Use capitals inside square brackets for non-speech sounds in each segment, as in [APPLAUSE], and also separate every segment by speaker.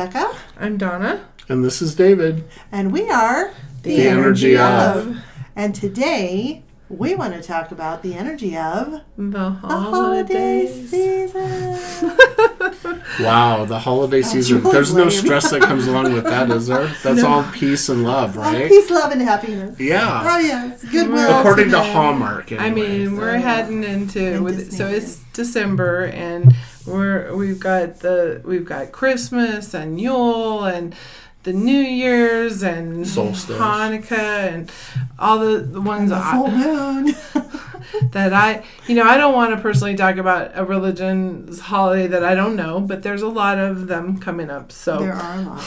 Speaker 1: Hi, I'm Rebekah,
Speaker 2: I'm Donna.
Speaker 3: And this is David.
Speaker 1: and we are
Speaker 3: The Energy of.
Speaker 1: And today we want to talk about the energy of
Speaker 2: The
Speaker 1: the holiday season. [LAUGHS]
Speaker 3: Wow, the holiday season.
Speaker 1: really
Speaker 3: There's no stress that comes along with that, is there? [LAUGHS] That's
Speaker 2: No.
Speaker 3: all peace and love, right?
Speaker 1: peace, love, and happiness.
Speaker 3: Yeah.
Speaker 1: Oh yes, goodwill.
Speaker 3: According to
Speaker 1: today.
Speaker 3: Hallmark,
Speaker 2: I
Speaker 3: anyway.
Speaker 2: mean, we're heading into
Speaker 1: and
Speaker 2: with, so it's December and we're we've got the we've got Christmas and Yule and the New Year's and
Speaker 3: Solstice.
Speaker 2: Hanukkah and all the, the ones
Speaker 1: the
Speaker 2: I,
Speaker 1: full [LAUGHS] moon.
Speaker 2: that I you know I don't want to personally talk about a religion's holiday that I don't know, but there's a lot of them coming up. So
Speaker 1: There are a lot.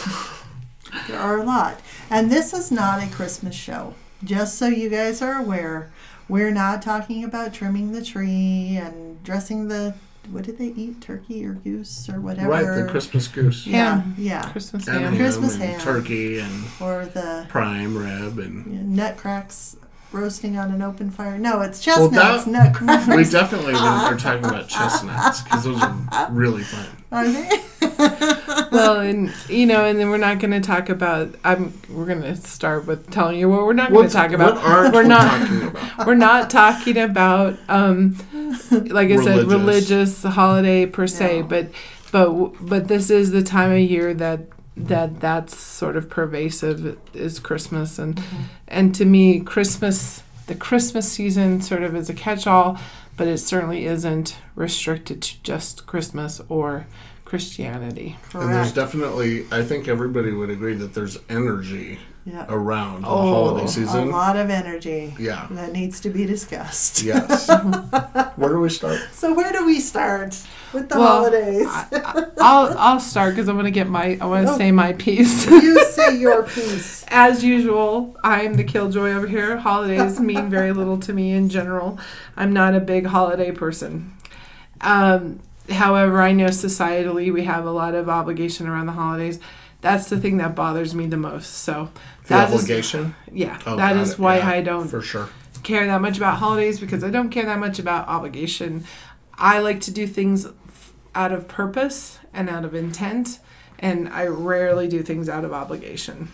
Speaker 1: There are a lot. And this is not a Christmas show. Just so you guys are aware, we're not talking about trimming the tree and dressing the what did they eat? Turkey or goose or whatever.
Speaker 3: right, the Christmas goose.
Speaker 1: Yeah,
Speaker 2: Ham.
Speaker 1: yeah.
Speaker 2: Christmas
Speaker 3: And
Speaker 2: ham.
Speaker 3: ham
Speaker 1: Christmas
Speaker 3: and
Speaker 1: ham.
Speaker 3: turkey and
Speaker 1: Or the
Speaker 3: prime rib and
Speaker 1: you know, nut cracks roasting on an open fire. No, it's
Speaker 3: Well,
Speaker 1: chestnuts,
Speaker 3: that-
Speaker 1: nut cracks.
Speaker 3: we definitely are talking about chestnuts because those are really fun.
Speaker 1: Are they? [LAUGHS]
Speaker 2: well, and you know, and then we're not going to talk about. I'm. We're going to start with telling you what we're not going to talk about.
Speaker 3: what aren't [LAUGHS]
Speaker 2: we're
Speaker 3: we
Speaker 2: not.
Speaker 3: talking about? [LAUGHS]
Speaker 2: We're not talking about, um, [LAUGHS] like I said,
Speaker 3: Religious.
Speaker 2: religious holiday per se,
Speaker 1: No.
Speaker 2: but but but this is the time of year that that that's sort of pervasive is Christmas, and mm-hmm. and to me, Christmas, the Christmas season, sort of is a catch-all, but it certainly isn't restricted to just Christmas or Christianity.
Speaker 3: And there's definitely, I think everybody would agree that there's energy
Speaker 1: Yeah.
Speaker 3: around the
Speaker 2: Oh,
Speaker 3: holiday
Speaker 1: A lot of energy
Speaker 3: Yeah.
Speaker 1: that needs to be discussed.
Speaker 3: Yes. [LAUGHS] Where do we start?
Speaker 1: So where do we start with the
Speaker 2: Well,
Speaker 1: holidays?
Speaker 2: I, [LAUGHS] I'll I'll start because I want to get my I want to
Speaker 1: Oh.
Speaker 2: say my piece.
Speaker 1: you say your piece. [LAUGHS]
Speaker 2: As usual, I'm the killjoy over here. Holidays mean very little to me in general. I'm not a big holiday person. Um, however, I know societally we have a lot of obligation around the holidays. That's the thing that bothers me the most. So
Speaker 3: The
Speaker 2: that is-
Speaker 3: obligation?
Speaker 2: yeah,
Speaker 3: Oh,
Speaker 2: that is
Speaker 3: it.
Speaker 2: why
Speaker 3: Yeah,
Speaker 2: I don't
Speaker 3: For sure.
Speaker 2: care that much about holidays because I don't care that much about obligation. I like to do things out of purpose and out of intent, and I rarely do things out of obligation.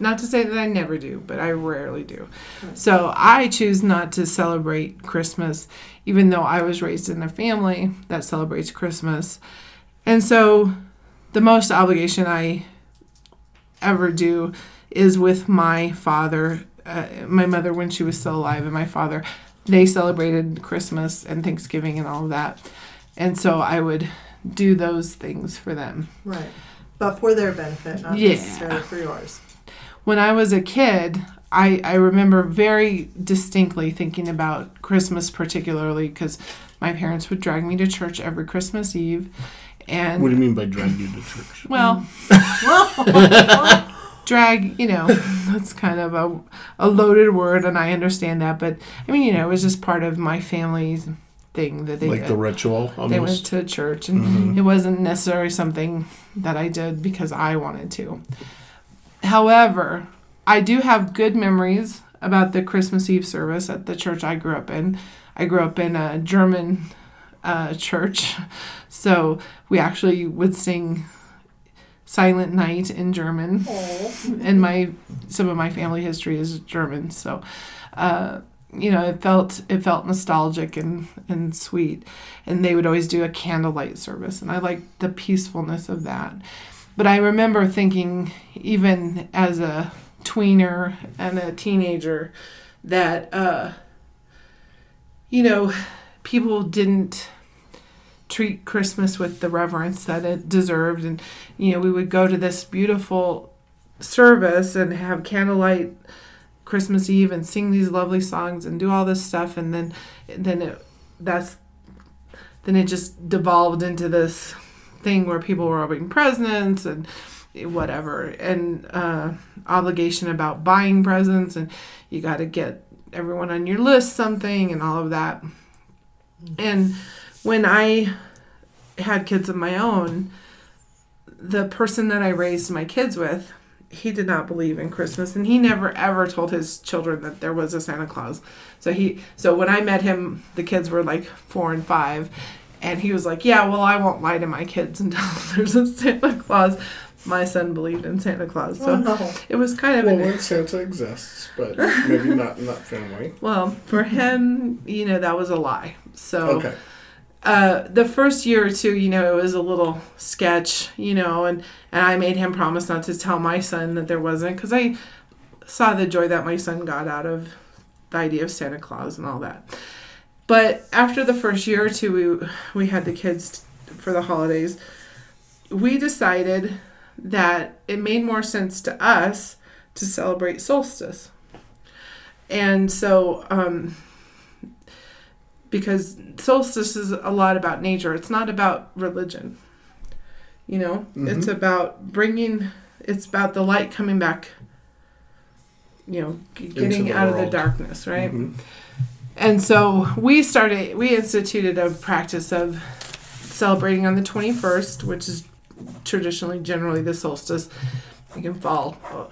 Speaker 2: Not to say that I never do, but I rarely do. So I choose not to celebrate Christmas, even though I was raised in a family that celebrates Christmas. And so the most obligation I ever do is with my father, uh, my mother when she was still alive, and my father. They celebrated Christmas and Thanksgiving and all of that. And so I would do those things for them.
Speaker 1: Right. But for their benefit, not
Speaker 2: Yeah.
Speaker 1: necessarily for yours.
Speaker 2: When I was a kid, I, I remember very distinctly thinking about Christmas, particularly because my parents would drag me to church every Christmas Eve. And
Speaker 3: What do you mean by drag you to church?
Speaker 2: Well, [LAUGHS] drag, you know, [LAUGHS] that's kind of a, a loaded word, and I understand that. But I mean, you know, it was just part of my family's thing that they
Speaker 3: like
Speaker 2: did.
Speaker 3: the ritual
Speaker 2: they went to church, and
Speaker 3: Mhm.
Speaker 2: it wasn't necessarily something that I did because I wanted to. However, I do have good memories about the Christmas Eve service at the church I grew up in. I grew up in a German uh, church, [LAUGHS] so we actually would sing Silent Night in German and my some of my family history is German, so uh, you know it felt it felt nostalgic and and sweet. And they would always do a candlelight service, and I liked the peacefulness of that. But I remember thinking, even as a tweener and a teenager, that uh, you know people didn't treat Christmas with the reverence that it deserved. And, you know, we would go to this beautiful service and have candlelight Christmas Eve and sing these lovely songs and do all this stuff. And then, then it, that's, then it just devolved into this thing where people were opening presents and whatever and uh, obligation about buying presents and you got to get everyone on your list something and all of that. And when I had kids of my own, the person that I raised my kids with, he did not believe in Christmas and he never ever told his children that there was a Santa Claus. So he so when I met him, the kids were like 4 and 5 And he was like, Yeah, well, I won't lie to my kids and [LAUGHS] until there's a Santa Claus. My son believed in Santa Claus. So
Speaker 1: oh, no.
Speaker 2: it was kind of
Speaker 3: Well,
Speaker 2: an
Speaker 3: when Santa exists, but [LAUGHS] maybe not in that family.
Speaker 2: Well, for him, you know, that was a lie. So
Speaker 3: Okay.
Speaker 2: Uh, the first year or two, you know, it was a little sketch, you know, and, and I made him promise not to tell my son that there wasn't because I saw the joy that my son got out of the idea of Santa Claus and all that. But after the first year or two, we, we had the kids for the holidays, we decided that it made more sense to us to celebrate solstice. And so, um, because solstice is a lot about nature, it's not about religion. You know, it's
Speaker 3: Mhm.
Speaker 2: about bringing, it's about the light coming back, you know, getting out of the darkness, right?
Speaker 3: Mhm.
Speaker 2: And so we started, we instituted a practice of celebrating on the 21st, which is traditionally generally the solstice. It can fall a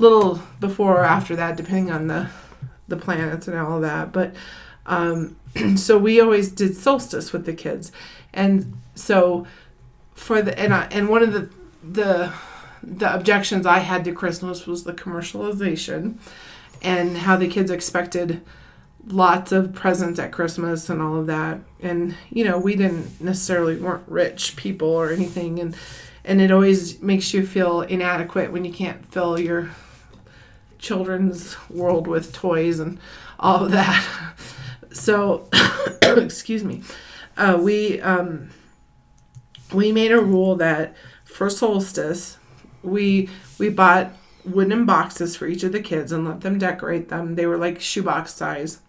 Speaker 2: little before or after that, depending on the, the planets and all of that. But um, [CLEARS THROAT] so we always did solstice with the kids. And so for the, and, I, and one of the, the, the objections I had to Christmas was the commercialization and how the kids expected lots of presents at Christmas and all of that. And you know, we didn't necessarily weren't rich people or anything and and it always makes you feel inadequate when you can't fill your children's world with toys and all of that. [LAUGHS] So, [COUGHS] excuse me. Uh, we um, we made a rule that for solstice, we we bought wooden boxes for each of the kids and let them decorate them. They were like shoebox size,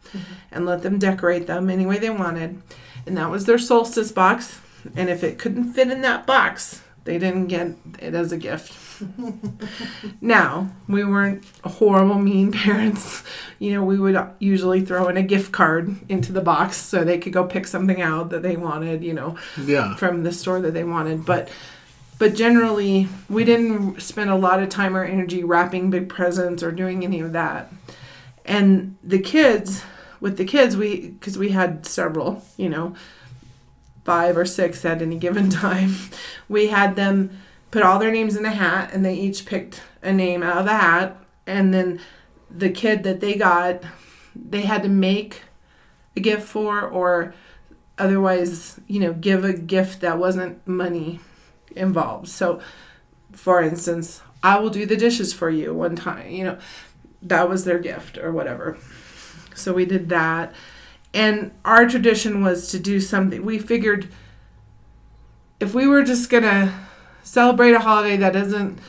Speaker 2: and let them decorate them any way they wanted. And that was their solstice box. And if it couldn't fit in that box, they didn't get it as a gift. [LAUGHS] now, we weren't horrible, mean [LAUGHS] parents. You know, we would usually throw in a gift card into the box so they could go pick something out that they wanted, you know,
Speaker 3: Yeah.
Speaker 2: from the store that they wanted. But but generally, we didn't spend a lot of time or energy wrapping big presents or doing any of that. And the kids, with the kids, we because we had several, you know, five or six at any given [LAUGHS] time, we had them put all their names in a hat, and they each picked a name out of the hat, and then the kid that they got, they had to make a gift for, or otherwise, you know, give a gift that wasn't money involved. So, for instance, I will do the dishes for you one time, you know, that was their gift or whatever. So we did that. And our tradition was to do something. We figured if we were just going to celebrate a holiday that isn't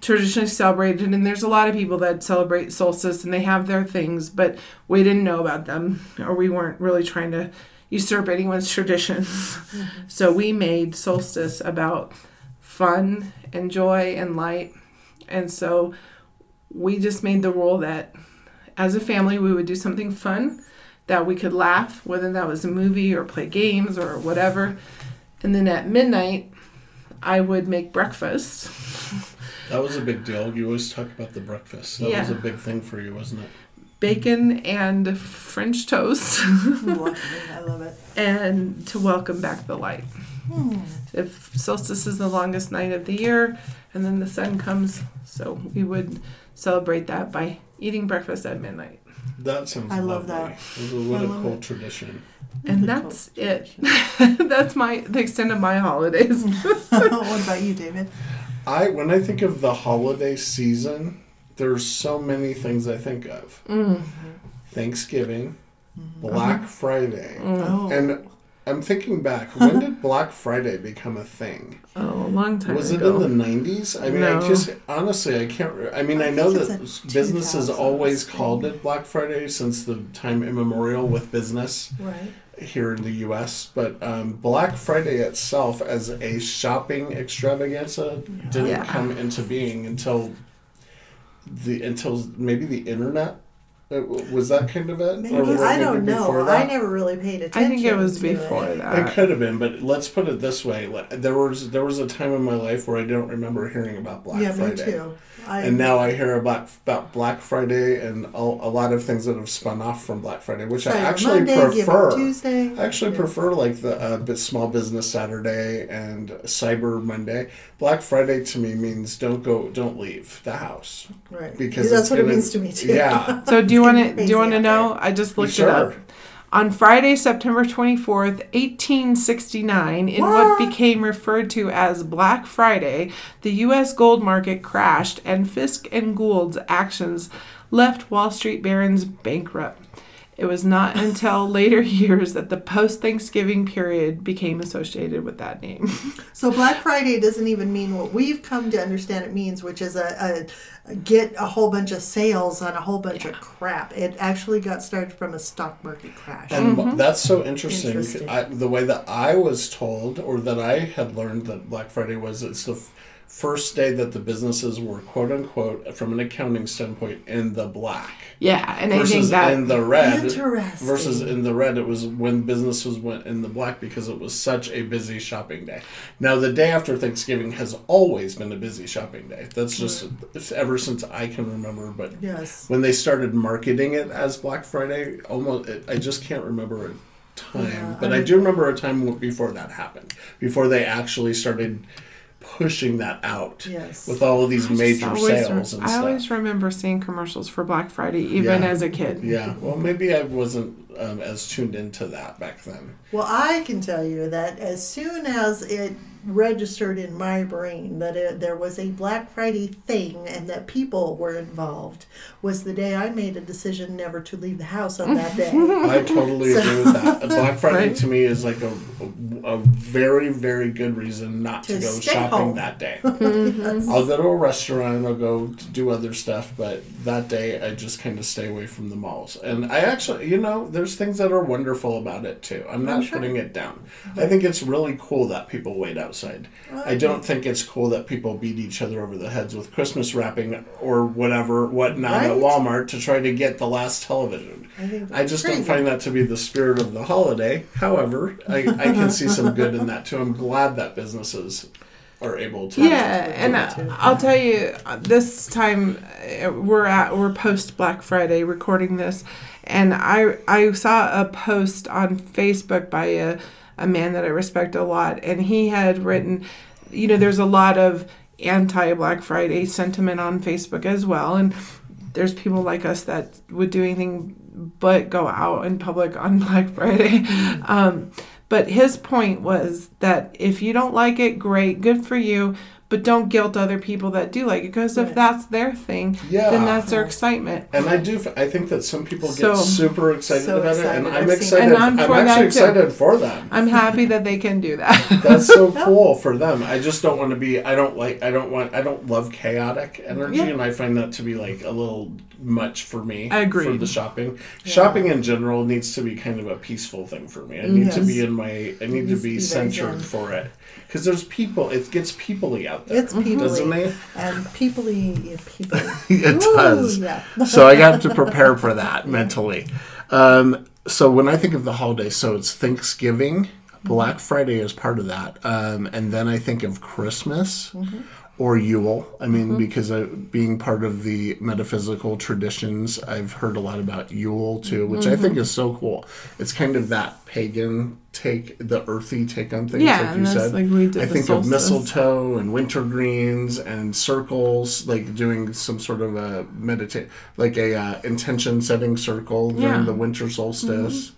Speaker 2: traditionally celebrated, and there's a lot of people that celebrate solstice and they have their things, but we didn't know about them or we weren't really trying to usurp anyone's traditions. Mm-hmm. So we made solstice about fun and joy and light. And so we just made the rule that as a family we would do something fun that we could laugh, whether that was a movie or play games or whatever. And then at midnight, I would make breakfast. [LAUGHS]
Speaker 3: That was a big deal. You always talk about the breakfast. That was a big thing for you, wasn't it?
Speaker 2: Bacon and French toast, [LAUGHS]
Speaker 1: I love it.
Speaker 2: and to welcome back the light.
Speaker 1: Hmm.
Speaker 2: if solstice is the longest night of the year and then the sun comes so we would celebrate that by eating breakfast at midnight
Speaker 3: That sounds
Speaker 1: I love
Speaker 3: lovely.
Speaker 1: that.
Speaker 3: It was a what
Speaker 1: I
Speaker 3: a cool
Speaker 1: it.
Speaker 3: tradition.
Speaker 2: and that's it [LAUGHS] that's my the extent of my holidays [LAUGHS]
Speaker 1: what about you, David?
Speaker 3: I when I think of the holiday season, there's so many things I think of.
Speaker 2: mm.
Speaker 3: Thanksgiving, Black Friday.
Speaker 1: Oh,
Speaker 3: And I'm thinking back, when [LAUGHS] did Black Friday become a thing?
Speaker 2: oh a long time ago.
Speaker 3: Was it in the 90s? I mean,
Speaker 2: No.
Speaker 3: I just honestly, I can't. re- I mean, I,
Speaker 1: I
Speaker 3: know that businesses always
Speaker 1: thing.
Speaker 3: called it Black Friday since the time immemorial with business
Speaker 1: right.
Speaker 3: here in the U.S. But um, Black Friday itself, as a shopping extravaganza, didn't
Speaker 2: Yeah.
Speaker 3: come into being until the until maybe the internet Was that kind of it?
Speaker 1: Maybe
Speaker 3: Or was
Speaker 1: I don't know.
Speaker 3: that?
Speaker 1: I never really paid attention.
Speaker 2: I think it was before
Speaker 1: it.
Speaker 2: that.
Speaker 3: It could have been, but let's put it this way: there was there was a time in my life where I don't remember hearing about Black
Speaker 1: yeah,
Speaker 3: Friday,
Speaker 1: me too. I,
Speaker 3: and now I hear about about Black Friday and a, a lot of things that have spun off from Black Friday, which I actually
Speaker 1: Monday, Give
Speaker 3: prefer.
Speaker 1: Tuesday.
Speaker 3: I actually
Speaker 1: Yeah.
Speaker 3: prefer like the uh, small business Saturday and Cyber Monday. Black Friday to me means don't go, don't leave the house
Speaker 1: Right.
Speaker 3: because
Speaker 1: that's
Speaker 3: it's
Speaker 1: what it means to me too.
Speaker 3: Yeah,
Speaker 2: So do you want
Speaker 1: gonna
Speaker 2: do you want to
Speaker 1: crazy out
Speaker 2: know? I just looked
Speaker 3: sure.
Speaker 2: it up. On Friday, September 24th, 1869, in what
Speaker 1: What?
Speaker 2: became referred to as Black Friday, the U.S. gold market crashed and Fisk and Gould's actions left Wall Street barons bankrupt. It was not until later [LAUGHS] years that the post Thanksgiving period became associated with that name. [LAUGHS]
Speaker 1: So Black Friday doesn't even mean what we've come to understand it means, which is a, a, a get a whole bunch of sales on a whole bunch of crap. It actually got started from a stock market crash.
Speaker 3: and mm-hmm. that's so interesting.
Speaker 1: Interesting.
Speaker 3: I, the way that I was told, or that I had learned that Black Friday was, it's the f- first day that the businesses were quote unquote, from an accounting standpoint, in the black.
Speaker 2: yeah, and I think
Speaker 3: versus
Speaker 2: that
Speaker 3: in the red
Speaker 1: Interesting.
Speaker 3: versus in the red it was when businesses went in the black because it was such a busy shopping day now the day after thanksgiving has always been a busy shopping day that's just it's ever since i can remember but
Speaker 1: yes.
Speaker 3: when they started marketing it as black friday almost it, i just can't remember a time
Speaker 1: Yeah,
Speaker 3: but
Speaker 1: I
Speaker 3: i do remember a time before that happened before they actually started pushing that out
Speaker 1: Yes.
Speaker 3: with all of these
Speaker 2: I
Speaker 3: major
Speaker 2: always
Speaker 3: sales and
Speaker 2: I
Speaker 3: stuff
Speaker 2: always remember seeing commercials for Black Friday, even
Speaker 3: Yeah.
Speaker 2: as a kid.
Speaker 3: Yeah, well, maybe I wasn't um, as tuned into that back then.
Speaker 1: Well, I can tell you that as soon as it registered in my brain that it, there was a Black Friday thing and that people were involved was the day I made a decision never to leave the house on that day. [LAUGHS]
Speaker 3: I totally
Speaker 1: So-
Speaker 3: agree with that. [LAUGHS] Black Friday
Speaker 2: Right.
Speaker 3: to me is like a, a, a very, very good reason not to,
Speaker 1: To
Speaker 3: go shopping
Speaker 1: home.
Speaker 3: that day. [LAUGHS]
Speaker 1: Yes.
Speaker 3: I'll go to a restaurant, I'll go to do other stuff, but that day I just kind of stay away from the malls. And I actually, you know, there's things that are wonderful about it too. I'm not
Speaker 1: I'm sure.
Speaker 3: putting it down. I think it's really cool that people wait outside. I don't think it's cool that people beat each other over the heads with Christmas wrapping or whatever, whatnot at Walmart to try to get the last television.
Speaker 1: I think
Speaker 3: I just
Speaker 1: crazy.
Speaker 3: don't find that to be the spirit of the holiday. However, I, I can see some good in that too. I'm glad that businesses are able to.
Speaker 2: Yeah,
Speaker 1: to
Speaker 2: and
Speaker 1: it too.
Speaker 2: I'll tell you, uh, this time uh, we're at we're post Black Friday recording this, and I I saw a post on Facebook by a a man that I respect a lot, and he had written, you know, there's a lot of anti Black Friday sentiment on Facebook as well, and there's people like us that would do anything but go out in public on [LAUGHS] Black Friday. Um, but his point was that if you don't like it, great, good for you, but don't guilt other people that do like it because if that's their thing,
Speaker 3: Yeah.
Speaker 2: then that's their excitement.
Speaker 3: And I do. I think that some people get
Speaker 2: So-
Speaker 3: super excited
Speaker 1: So
Speaker 3: about it, and. I'm excited.
Speaker 2: And I'm
Speaker 3: I'm,
Speaker 2: for that,
Speaker 3: actually
Speaker 2: too.
Speaker 3: excited for them.
Speaker 2: I'm happy that they can do that. [LAUGHS]
Speaker 3: That's so [LAUGHS] cool for them. I just don't want to be. I don't like. I don't want. I don't love chaotic energy,
Speaker 2: Yeah.
Speaker 3: and I find that to be like a little much for me.
Speaker 2: I agree.
Speaker 3: For the shopping, shopping in general needs to be kind of a peaceful thing for me. I need to be in my. I need to be centered for it because there's people. It gets peoply out there.
Speaker 1: It's people
Speaker 3: doesn't it?
Speaker 1: and peoply people. [LAUGHS]
Speaker 3: it
Speaker 1: Ooh,
Speaker 3: does.
Speaker 1: yeah.
Speaker 3: so I got to prepare for that mentally. Um, so when I think of the holidays, so it's Thanksgiving, Black Friday is part of that, um, and then I think of Christmas or Yule. I mean, because I, being part of the metaphysical traditions, I've heard a lot about Yule too, which I think is so cool. It's kind of that pagan take, the earthy take on things,
Speaker 2: Yeah,
Speaker 3: like you said.
Speaker 2: like
Speaker 3: I think of mistletoe and winter greens and circles, like doing some sort of a meditate, like a uh, intention setting circle during
Speaker 2: Yeah. Mm-hmm.
Speaker 3: the winter solstice,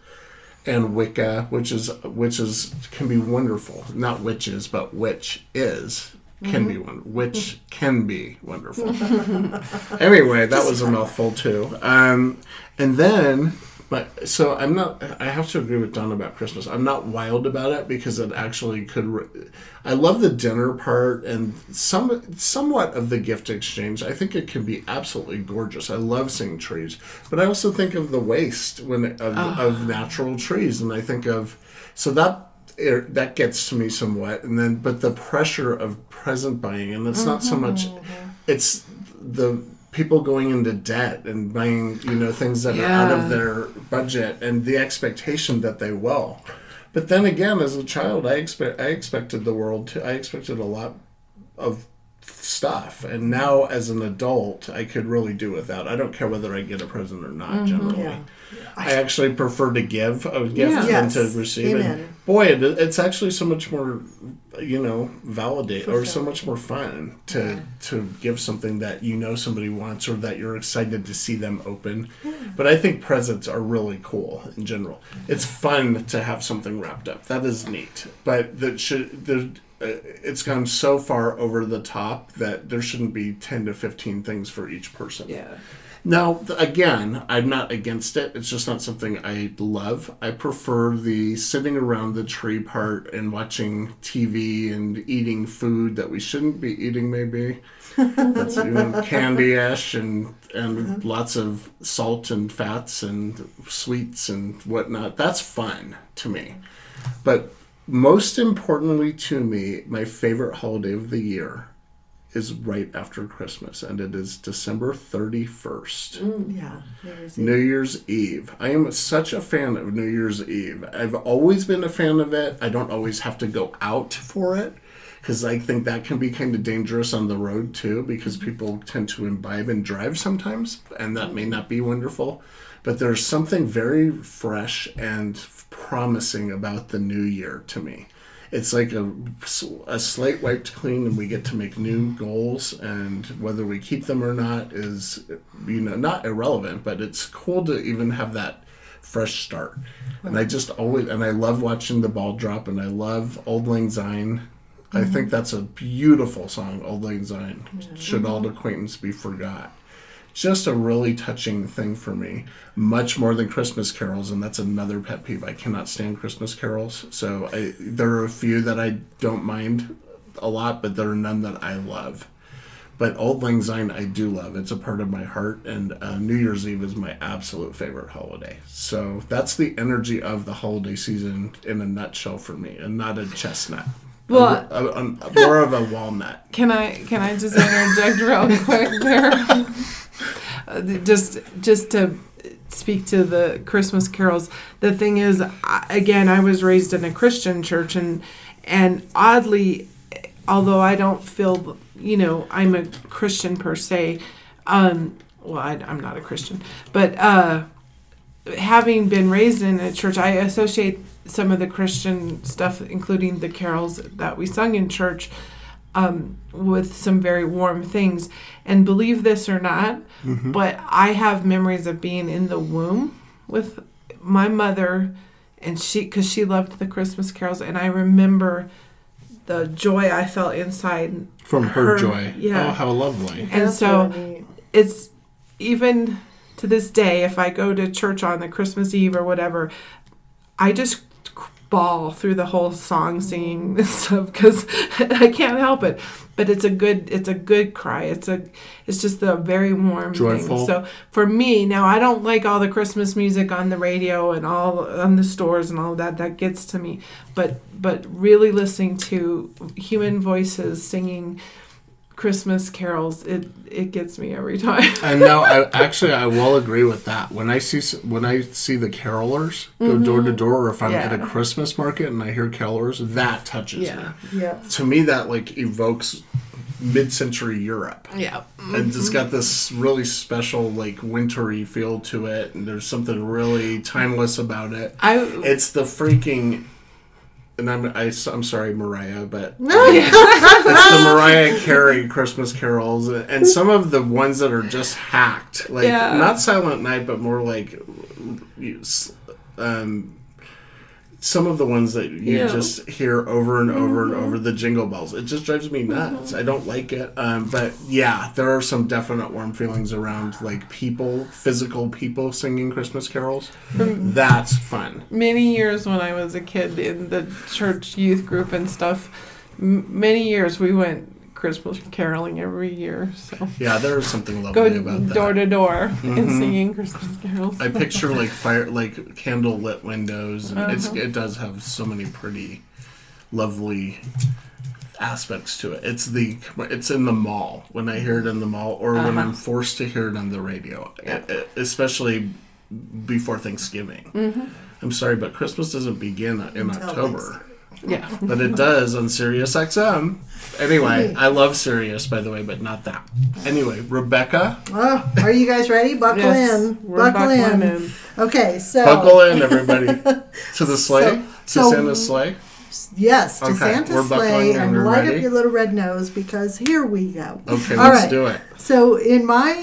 Speaker 3: and Wicca, which is which is can be wonderful. Not witches, but which is can be
Speaker 2: Mm-hmm.
Speaker 3: one which can be wonderful. [LAUGHS] anyway, that was a mouthful too. Um, and then. But so I'm not. I have to agree with Don about Christmas. I'm not wild about it because it actually could. Re- I love the dinner part and some somewhat of the gift exchange. I think it can be absolutely gorgeous. I love seeing trees, but I also think of the waste when of, of natural trees, and I think of so that it, that gets to me somewhat. And then, but the pressure of present buying, and it's not so mm-hmm, much. Mm-hmm. It's the people going into debt and buying you know things that are out of their budget and the expectation that they will. But then again, as a child, I expect I expected the world to. I expected a lot of stuff, and now as an adult, I could really do without. I don't care whether I get a present or not. Mm-hmm. Generally,
Speaker 1: Yeah.
Speaker 3: I actually prefer to give a gift
Speaker 2: Yeah.
Speaker 3: than
Speaker 1: Yes.
Speaker 3: to receive.
Speaker 1: Amen.
Speaker 3: And boy, it, it's actually so much more, you know, validate or so much more fun to to give something that you know somebody wants or that you're excited to see them open. But I think presents are really cool in general. It's fun to have something wrapped up. That is neat. But that should the. Uh, it's gone so far over the top that there shouldn't be 10 to 15 things for each person.
Speaker 2: Yeah.
Speaker 3: Now, again, I'm not against it. It's just not something I love. I prefer the sitting around the tree part and watching TV and eating food that we shouldn't be eating, maybe. [LAUGHS] That's you know, candy-ish and and lots of salt and fats and sweets and whatnot. That's fun to me. But most importantly to me, my favorite holiday of the year is right after Christmas, and it is December 31st.
Speaker 1: Yeah. There's
Speaker 3: New Year's Eve. I am such a fan of New Year's Eve. I've always been a fan of it. I don't always have to go out for it because I think that can be kind of dangerous on the road too because people tend to imbibe and drive sometimes, and that may not be wonderful. But there's something very fresh and promising about the new year to me. It's like a, a slate wiped clean, and we get to make new goals. And whether we keep them or not is, you know, not irrelevant. But it's cool to even have that fresh start. And I just always, and I love watching the ball drop, and I love Auld Lang Syne. I mm-hmm. think that's a beautiful song, Auld Lang Syne. Should old acquaintance be forgot? Just a really touching thing for me, much more than Christmas carols, and that's another pet peeve. I cannot stand Christmas carols. So I, there are a few that I don't mind a lot, but there are none that I love. But Auld Lang Syne I do love. It's a part of my heart, and uh, New Year's Eve is my absolute favorite holiday. So that's the energy of the holiday season in a nutshell for me, and not a chestnut.
Speaker 2: Well-
Speaker 3: a, a, a- more of a walnut.
Speaker 2: Can I can I just interject real quick there? [LAUGHS] [LAUGHS] Just just to speak to the Christmas carols. The thing is, again, I was raised in a Christian church, and and oddly, although I don't feel you know I'm a Christian per se, um, well, I, I'm not a Christian, but uh, having been raised in a church, I associate some of the Christian stuff, including the carols that we sung in church, um, with some very warm things. And believe this or not, but I have memories of being in the womb with my mother, and she, because she loved the Christmas carols, and I remember the joy I felt inside.
Speaker 3: From her,
Speaker 2: Her-
Speaker 3: joy.
Speaker 2: yeah.
Speaker 3: Oh, how lovely.
Speaker 2: And
Speaker 1: That's
Speaker 2: so
Speaker 1: really
Speaker 2: it's even to this day if i go to church on the christmas eve or whatever i just bawl through the whole song singing [LAUGHS] this stuff because [LAUGHS] i can't help it. But it's a good it's a good cry. It's a it's just a very warm
Speaker 3: Joyful.
Speaker 2: thing so for me now i don't like all the christmas music on the radio and all on the stores and all that that gets to me. But but really listening to human voices singing Christmas carols, it it gets me every time.
Speaker 3: And no, I [LAUGHS] actually I will agree with that. When I see when I see the carolers go door to door, or if I'm at a
Speaker 2: Mm-hmm.
Speaker 3: Christmas market and I hear carolers, that touches
Speaker 2: Yeah.
Speaker 3: me.
Speaker 1: Yeah.
Speaker 3: To me, that like evokes mid-century Europe.
Speaker 2: Yeah.
Speaker 3: And it's got this really special, like wintry feel to it, and there's something really timeless about it.
Speaker 2: I
Speaker 3: It's the freaking, and I'm I, am sorry, Mariah, but [LAUGHS] it's the Mariah Carey Christmas carols, and some of the ones that are just hacked, like
Speaker 2: Yeah.
Speaker 3: not Silent Night, but more like, um, some of the ones that you
Speaker 2: Yeah.
Speaker 3: just hear over and over and over the jingle bells. It just drives me nuts. I don't like it. Um, but yeah, there are some definite warm feelings around like people, physical people singing Christmas carols. That's fun.
Speaker 2: many years when I was a kid in the church youth group and stuff, m- many years we went Christmas caroling every year. So
Speaker 3: Yeah, there is something
Speaker 2: go
Speaker 3: lovely about that.
Speaker 2: door to door and
Speaker 3: Mhm.
Speaker 2: singing Christmas carols.
Speaker 3: I picture like fire, like candle lit windows, and
Speaker 2: Uh-huh.
Speaker 3: it does have so many pretty, lovely aspects to it. It's the it's in the mall when I hear it in the mall, or when
Speaker 2: Uh-huh.
Speaker 3: I'm forced to hear it on the radio, e- especially before Thanksgiving.
Speaker 2: Mm-hmm.
Speaker 3: I'm sorry, but Christmas doesn't begin in
Speaker 1: Until
Speaker 3: October,
Speaker 2: Yeah.
Speaker 3: but it does on Sirius XM. Anyway, I love Sirius, by the way, but not that. Anyway, Rebekah,
Speaker 1: Oh, are you guys ready? Buckle
Speaker 2: Yes,
Speaker 1: in.
Speaker 2: we're
Speaker 1: Buckle in.
Speaker 2: in.
Speaker 1: Okay, so
Speaker 3: buckle in, everybody, [LAUGHS] to the sleigh,
Speaker 1: So-
Speaker 3: to Santa's sleigh.
Speaker 1: yes, to
Speaker 3: Okay,
Speaker 1: Santa's
Speaker 3: we're
Speaker 1: sleigh
Speaker 3: in.
Speaker 1: and
Speaker 3: We're
Speaker 1: light
Speaker 3: ready?
Speaker 1: up your little red nose because here we go.
Speaker 3: Okay,
Speaker 1: All
Speaker 3: let's
Speaker 1: right.
Speaker 3: do it.
Speaker 1: So in my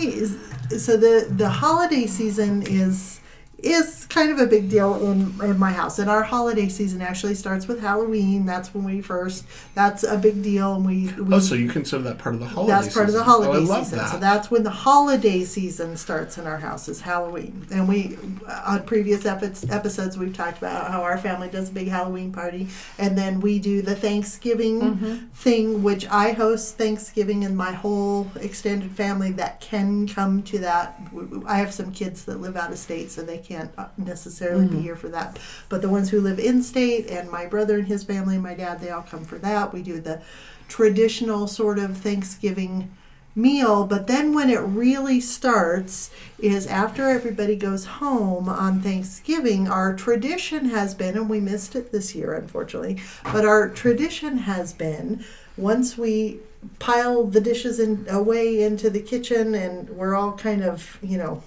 Speaker 1: so the the holiday season is is kind of a big deal in, in my house. And our holiday season actually starts with Halloween. That's when we first. That's a big deal, and we. we
Speaker 3: Oh, so you consider that part of the holiday?
Speaker 1: that's part of the holiday
Speaker 3: oh, I love
Speaker 1: season.
Speaker 3: That.
Speaker 1: So that's when the holiday season starts in our house is Halloween. And we on previous epi- episodes we've talked about how our family does a big Halloween party, and then we do the Thanksgiving
Speaker 3: Mm-hmm.
Speaker 1: thing, which I host Thanksgiving and my whole extended family that can come to that. I have some kids that live out of state, so they can't uh, necessarily be here for that. But the ones who live in state, and my brother and his family, and my dad, they all come for that. We do the traditional sort of Thanksgiving meal but then when it really starts is after everybody goes home on Thanksgiving our tradition has been and we missed it this year unfortunately but our tradition has been once we pile the dishes in away into the kitchen and we're all kind of you know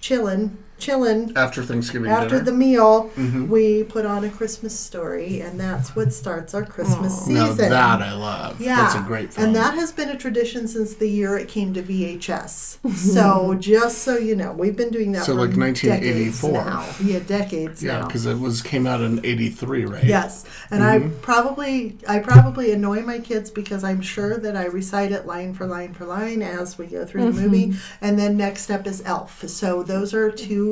Speaker 1: chilling chilling
Speaker 3: After Thanksgiving
Speaker 1: after
Speaker 3: dinner.
Speaker 1: the meal
Speaker 3: Mhm.
Speaker 1: we put on a christmas story and that's what starts our christmas
Speaker 3: now
Speaker 1: season
Speaker 3: that I love.
Speaker 1: yeah,
Speaker 3: That's a great film.
Speaker 1: and that has been a tradition since the year it came to VHS. [LAUGHS] so just so you know, we've been doing that
Speaker 3: So,
Speaker 1: for
Speaker 3: like,
Speaker 1: decades
Speaker 3: 1984.
Speaker 1: now. Yeah, decades
Speaker 3: yeah, because it was came out in '83, right?
Speaker 1: Yes, and
Speaker 3: Mm-hmm.
Speaker 1: I probably I probably annoy my kids because I'm sure that I recite it line for line for line as we go through
Speaker 3: Mm-hmm.
Speaker 1: the movie, and then next up is Elf. So those are two.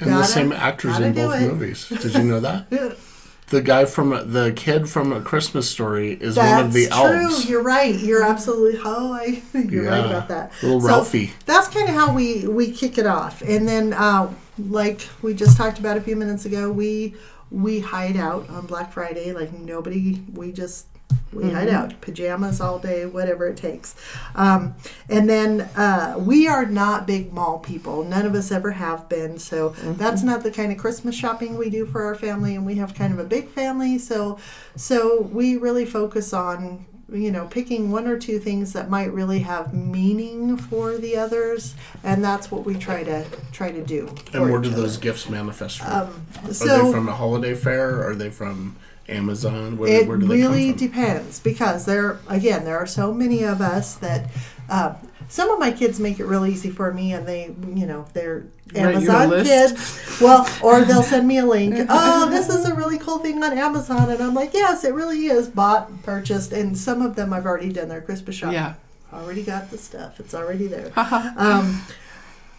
Speaker 3: And the
Speaker 1: gotta-
Speaker 3: same actors in both movies. Did you know that? [LAUGHS] the guy from the kid from A Christmas Story is
Speaker 1: That's
Speaker 3: one of the elves.
Speaker 1: true. You're right. You're absolutely. Oh, I, [LAUGHS] you're right about that.
Speaker 3: Little
Speaker 1: So,
Speaker 3: Ralphie.
Speaker 1: that's kind of how we we kick it off and then uh, like we just talked about a few minutes ago we we hide out on black friday like nobody we just we hide out pajamas all day whatever it takes um, and then uh, we are not big mall people none of us ever have been so that's not the kind of christmas shopping we do for our family and we have kind of a big family so so we really focus on you know picking one or two things that might really have meaning for the others and that's what we try to try to do
Speaker 3: And where do
Speaker 1: other.
Speaker 3: those gifts manifest from?
Speaker 1: um,
Speaker 3: are they from a holiday fair? Are they from Amazon? Where,
Speaker 1: it
Speaker 3: where do they
Speaker 1: really
Speaker 3: come from?
Speaker 1: depends because there again there are so many of us that uh, some of my kids make it real easy for me and they you know they're
Speaker 2: Write you a
Speaker 1: amazon
Speaker 2: list.
Speaker 1: kids well or they'll send me a link [LAUGHS] oh this is a really cool thing on amazon and i'm like yes it really is bought purchased and some of them i've already done their christmas shopping
Speaker 2: Yeah.
Speaker 1: already got the stuff it's already there [LAUGHS] um,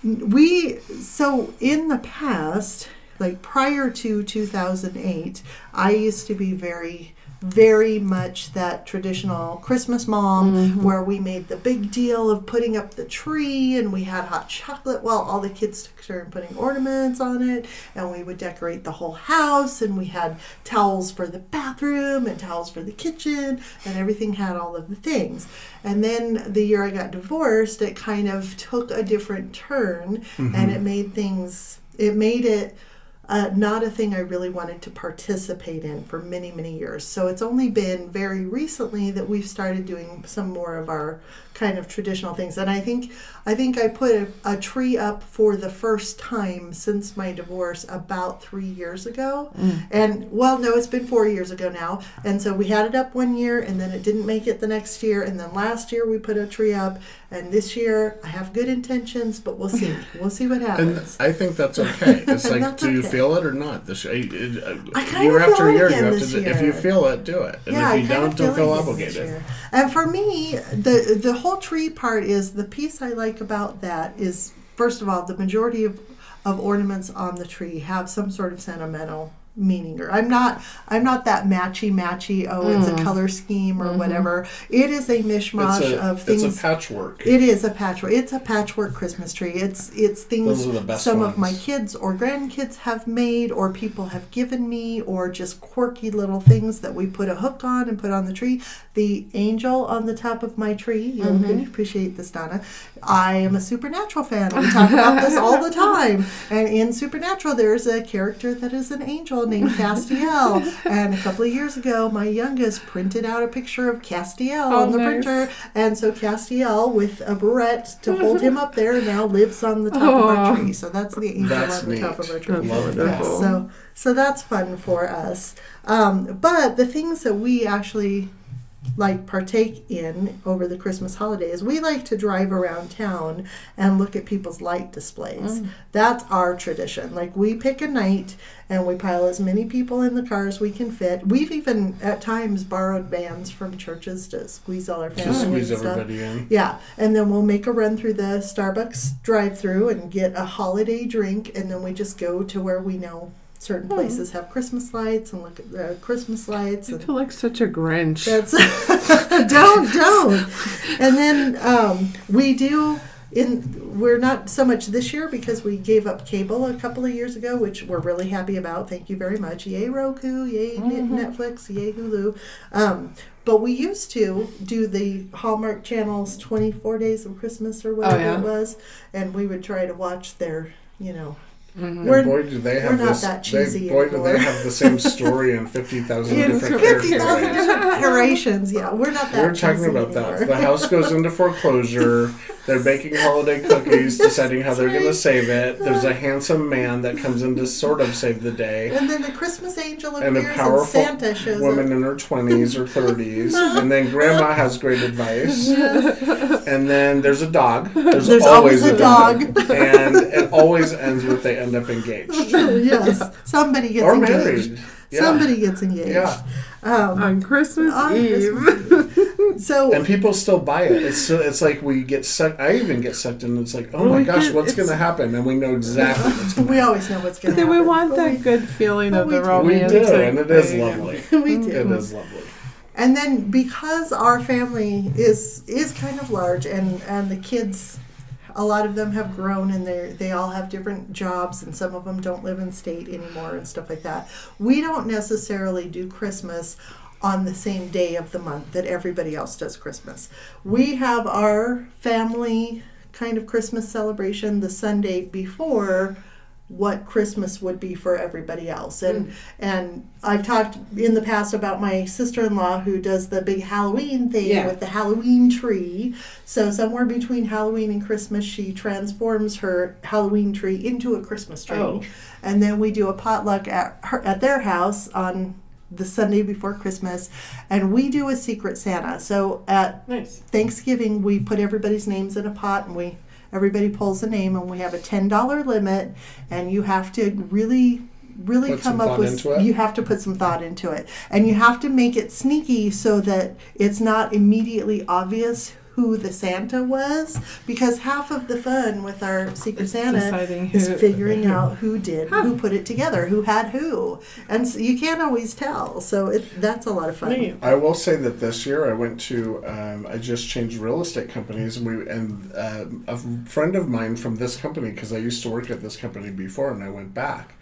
Speaker 1: we so in the past like prior to 2008 i used to be very very much that traditional christmas mom mm-hmm. where we made the big deal of putting up the tree and we had hot chocolate while all the kids took turn putting ornaments on it. And we would decorate the whole house and we had towels for the bathroom and towels for the kitchen and everything had all of the things. And then the year i got divorced it kind of took a different turn mm-hmm. and it made things it made it uh, not a thing I really wanted to participate in for many, many years. So it's only been very recently that we've started doing some more of our kind of traditional things. And I think I think I put a, a tree up for the first time since my divorce about three years ago. Mm. And well, no, it's been four years ago now. And so we had it up one year, and then it didn't make it the next year. And then last year we put a tree up, and this year I have good intentions, but we'll see. [LAUGHS] We'll see what
Speaker 3: And
Speaker 1: happens.
Speaker 3: I think that's okay. [LAUGHS] It's like,
Speaker 1: that's
Speaker 3: do you
Speaker 1: okay.
Speaker 3: feel it or not? This it, it,
Speaker 1: I kinda
Speaker 3: year
Speaker 1: feel
Speaker 3: after
Speaker 1: it
Speaker 3: year, you have to.
Speaker 1: this
Speaker 3: do- If you feel it, do it. And
Speaker 1: yeah,
Speaker 3: if you
Speaker 1: I kind
Speaker 3: don't, don't feel
Speaker 1: this
Speaker 3: obligated.
Speaker 1: year. And for me, the the whole tree part is the piece I like about that is first of all the majority of of ornaments on the tree have some sort of sentimental meaning or i'm not i'm not that matchy matchy oh it's a color scheme or whatever it is a mishmash
Speaker 3: It's a,
Speaker 1: of things
Speaker 3: it's a patchwork.
Speaker 1: it is a patchwork. It's a patchwork Christmas tree. It's it's things
Speaker 3: Those are the best
Speaker 1: some of my kids or grandkids have made, or people have given me, or just quirky little things that we put a hook on and put on the tree. The angel on the top of my tree. You'll
Speaker 3: Mm-hmm.
Speaker 1: appreciate this, Donna. I am a supernatural fan. We talk about this all the [LAUGHS] time. And in Supernatural, there's a character that is an angel named Castiel. and a couple of years ago, my youngest printed out a picture of Castiel
Speaker 2: Oh,
Speaker 1: on the
Speaker 2: nice.
Speaker 1: printer and so Castiel, with a barrette to hold him up there, now lives on the top of our tree. So that's the angel
Speaker 3: That's
Speaker 1: on the top of our tree.
Speaker 3: Love
Speaker 1: Yeah, so so that's fun for us. Um, but the things that we actually like partake in over the Christmas holidays, we like to drive around town and look at people's light displays. Mm. That's our tradition. Like we pick a night and we pile as many people in the car as we can fit. We've even at times borrowed vans from churches to squeeze all our family
Speaker 3: to squeeze
Speaker 1: and stuff.
Speaker 3: everybody in.
Speaker 1: Yeah, and then we'll make a run through the Starbucks drive-through and get a holiday drink, and then we just go to where we know certain places have Christmas lights and look at the Christmas lights.
Speaker 2: I
Speaker 1: And
Speaker 2: feel like such a Grinch.
Speaker 1: that's [LAUGHS] don't don't. And then um, we do. In we're not so much this year because we gave up cable a couple of years ago, which we're really happy about. Thank you very much. Yay Roku, yay Netflix, yay Hulu. Um, but we used to do the Hallmark channels 24 Days of Christmas or whatever
Speaker 2: yeah.
Speaker 1: it was, and we would try to watch their, you know, Mm-hmm.
Speaker 3: And
Speaker 1: we're
Speaker 3: boy, do they have
Speaker 1: we're not
Speaker 3: this.
Speaker 1: that
Speaker 3: they,
Speaker 1: cheesy
Speaker 3: boy, do they have the same [LAUGHS] story in fifty thousand
Speaker 1: in
Speaker 3: different
Speaker 1: 50,000 different [LAUGHS] iterations. Yeah, we're not that
Speaker 3: We're talking about
Speaker 1: anymore.
Speaker 3: that. The house goes into foreclosure. [LAUGHS] They're baking holiday [LAUGHS] cookies, deciding how they're going to save it. There's a handsome man that comes in to sort of save the day.
Speaker 1: And then the Christmas angel
Speaker 3: And a
Speaker 1: appears and,
Speaker 3: powerful
Speaker 1: Santa shows
Speaker 3: woman
Speaker 1: up.
Speaker 3: in her 20s or 30s. And then grandma has great advice. And then there's a dog. There's,
Speaker 1: There's always a dog.
Speaker 3: and it always ends with they end up engaged.
Speaker 1: yes, somebody gets
Speaker 3: Or
Speaker 1: engaged.
Speaker 3: married. Yeah.
Speaker 1: Somebody gets engaged.
Speaker 3: Yeah.
Speaker 1: Um,
Speaker 2: on Christmas
Speaker 1: on
Speaker 2: Eve.
Speaker 1: Christmas. [LAUGHS] so
Speaker 3: And people still buy it. It's so, it's like we get sucked. I even get sucked in. It's like, oh my gosh,
Speaker 2: get-
Speaker 3: what's going to happen? And we know exactly what's going [LAUGHS]
Speaker 1: we always know what's going to
Speaker 2: Then
Speaker 1: happen.
Speaker 2: we want
Speaker 1: but
Speaker 2: that good feeling
Speaker 1: but
Speaker 2: of
Speaker 1: we
Speaker 2: the
Speaker 1: do.
Speaker 3: to We
Speaker 2: romantic.
Speaker 3: do, and it is lovely. [LAUGHS]
Speaker 1: we do.
Speaker 3: It is lovely.
Speaker 1: And then because our family is is kind of large and and the kids a lot of them have grown and they they all have different jobs and some of them don't live in state anymore and stuff like that. We don't necessarily do Christmas on the same day of the month that everybody else does Christmas. We have our family kind of Christmas celebration the Sunday before what Christmas would be for everybody else. And mm. and I've talked in the past about my sister-in-law who does the big Halloween thing
Speaker 2: Yeah.
Speaker 1: with the Halloween tree. So somewhere between Halloween and Christmas she transforms her Halloween tree into a Christmas tree.
Speaker 2: Oh.
Speaker 1: And then we do a potluck at her at their house on the Sunday before Christmas and we do a secret Santa. So at
Speaker 2: Nice.
Speaker 1: Thanksgiving, we put everybody's names in a pot and we everybody pulls a name and we have a ten dollar limit and you have to really really
Speaker 3: Put
Speaker 1: come up with you have to put some thought into it. And you have to make it sneaky so that it's not immediately obvious who the Santa was because half of the fun with our Secret
Speaker 2: Is
Speaker 1: Santa is
Speaker 2: who-
Speaker 1: figuring out who did who put it together who had who. And so you can't always tell. So it, that's a lot of fun.
Speaker 2: Neat.
Speaker 3: I will say that this year I went to um, I just changed real estate companies and we and uh, a friend of mine from this company because I used to work at this company before and I went back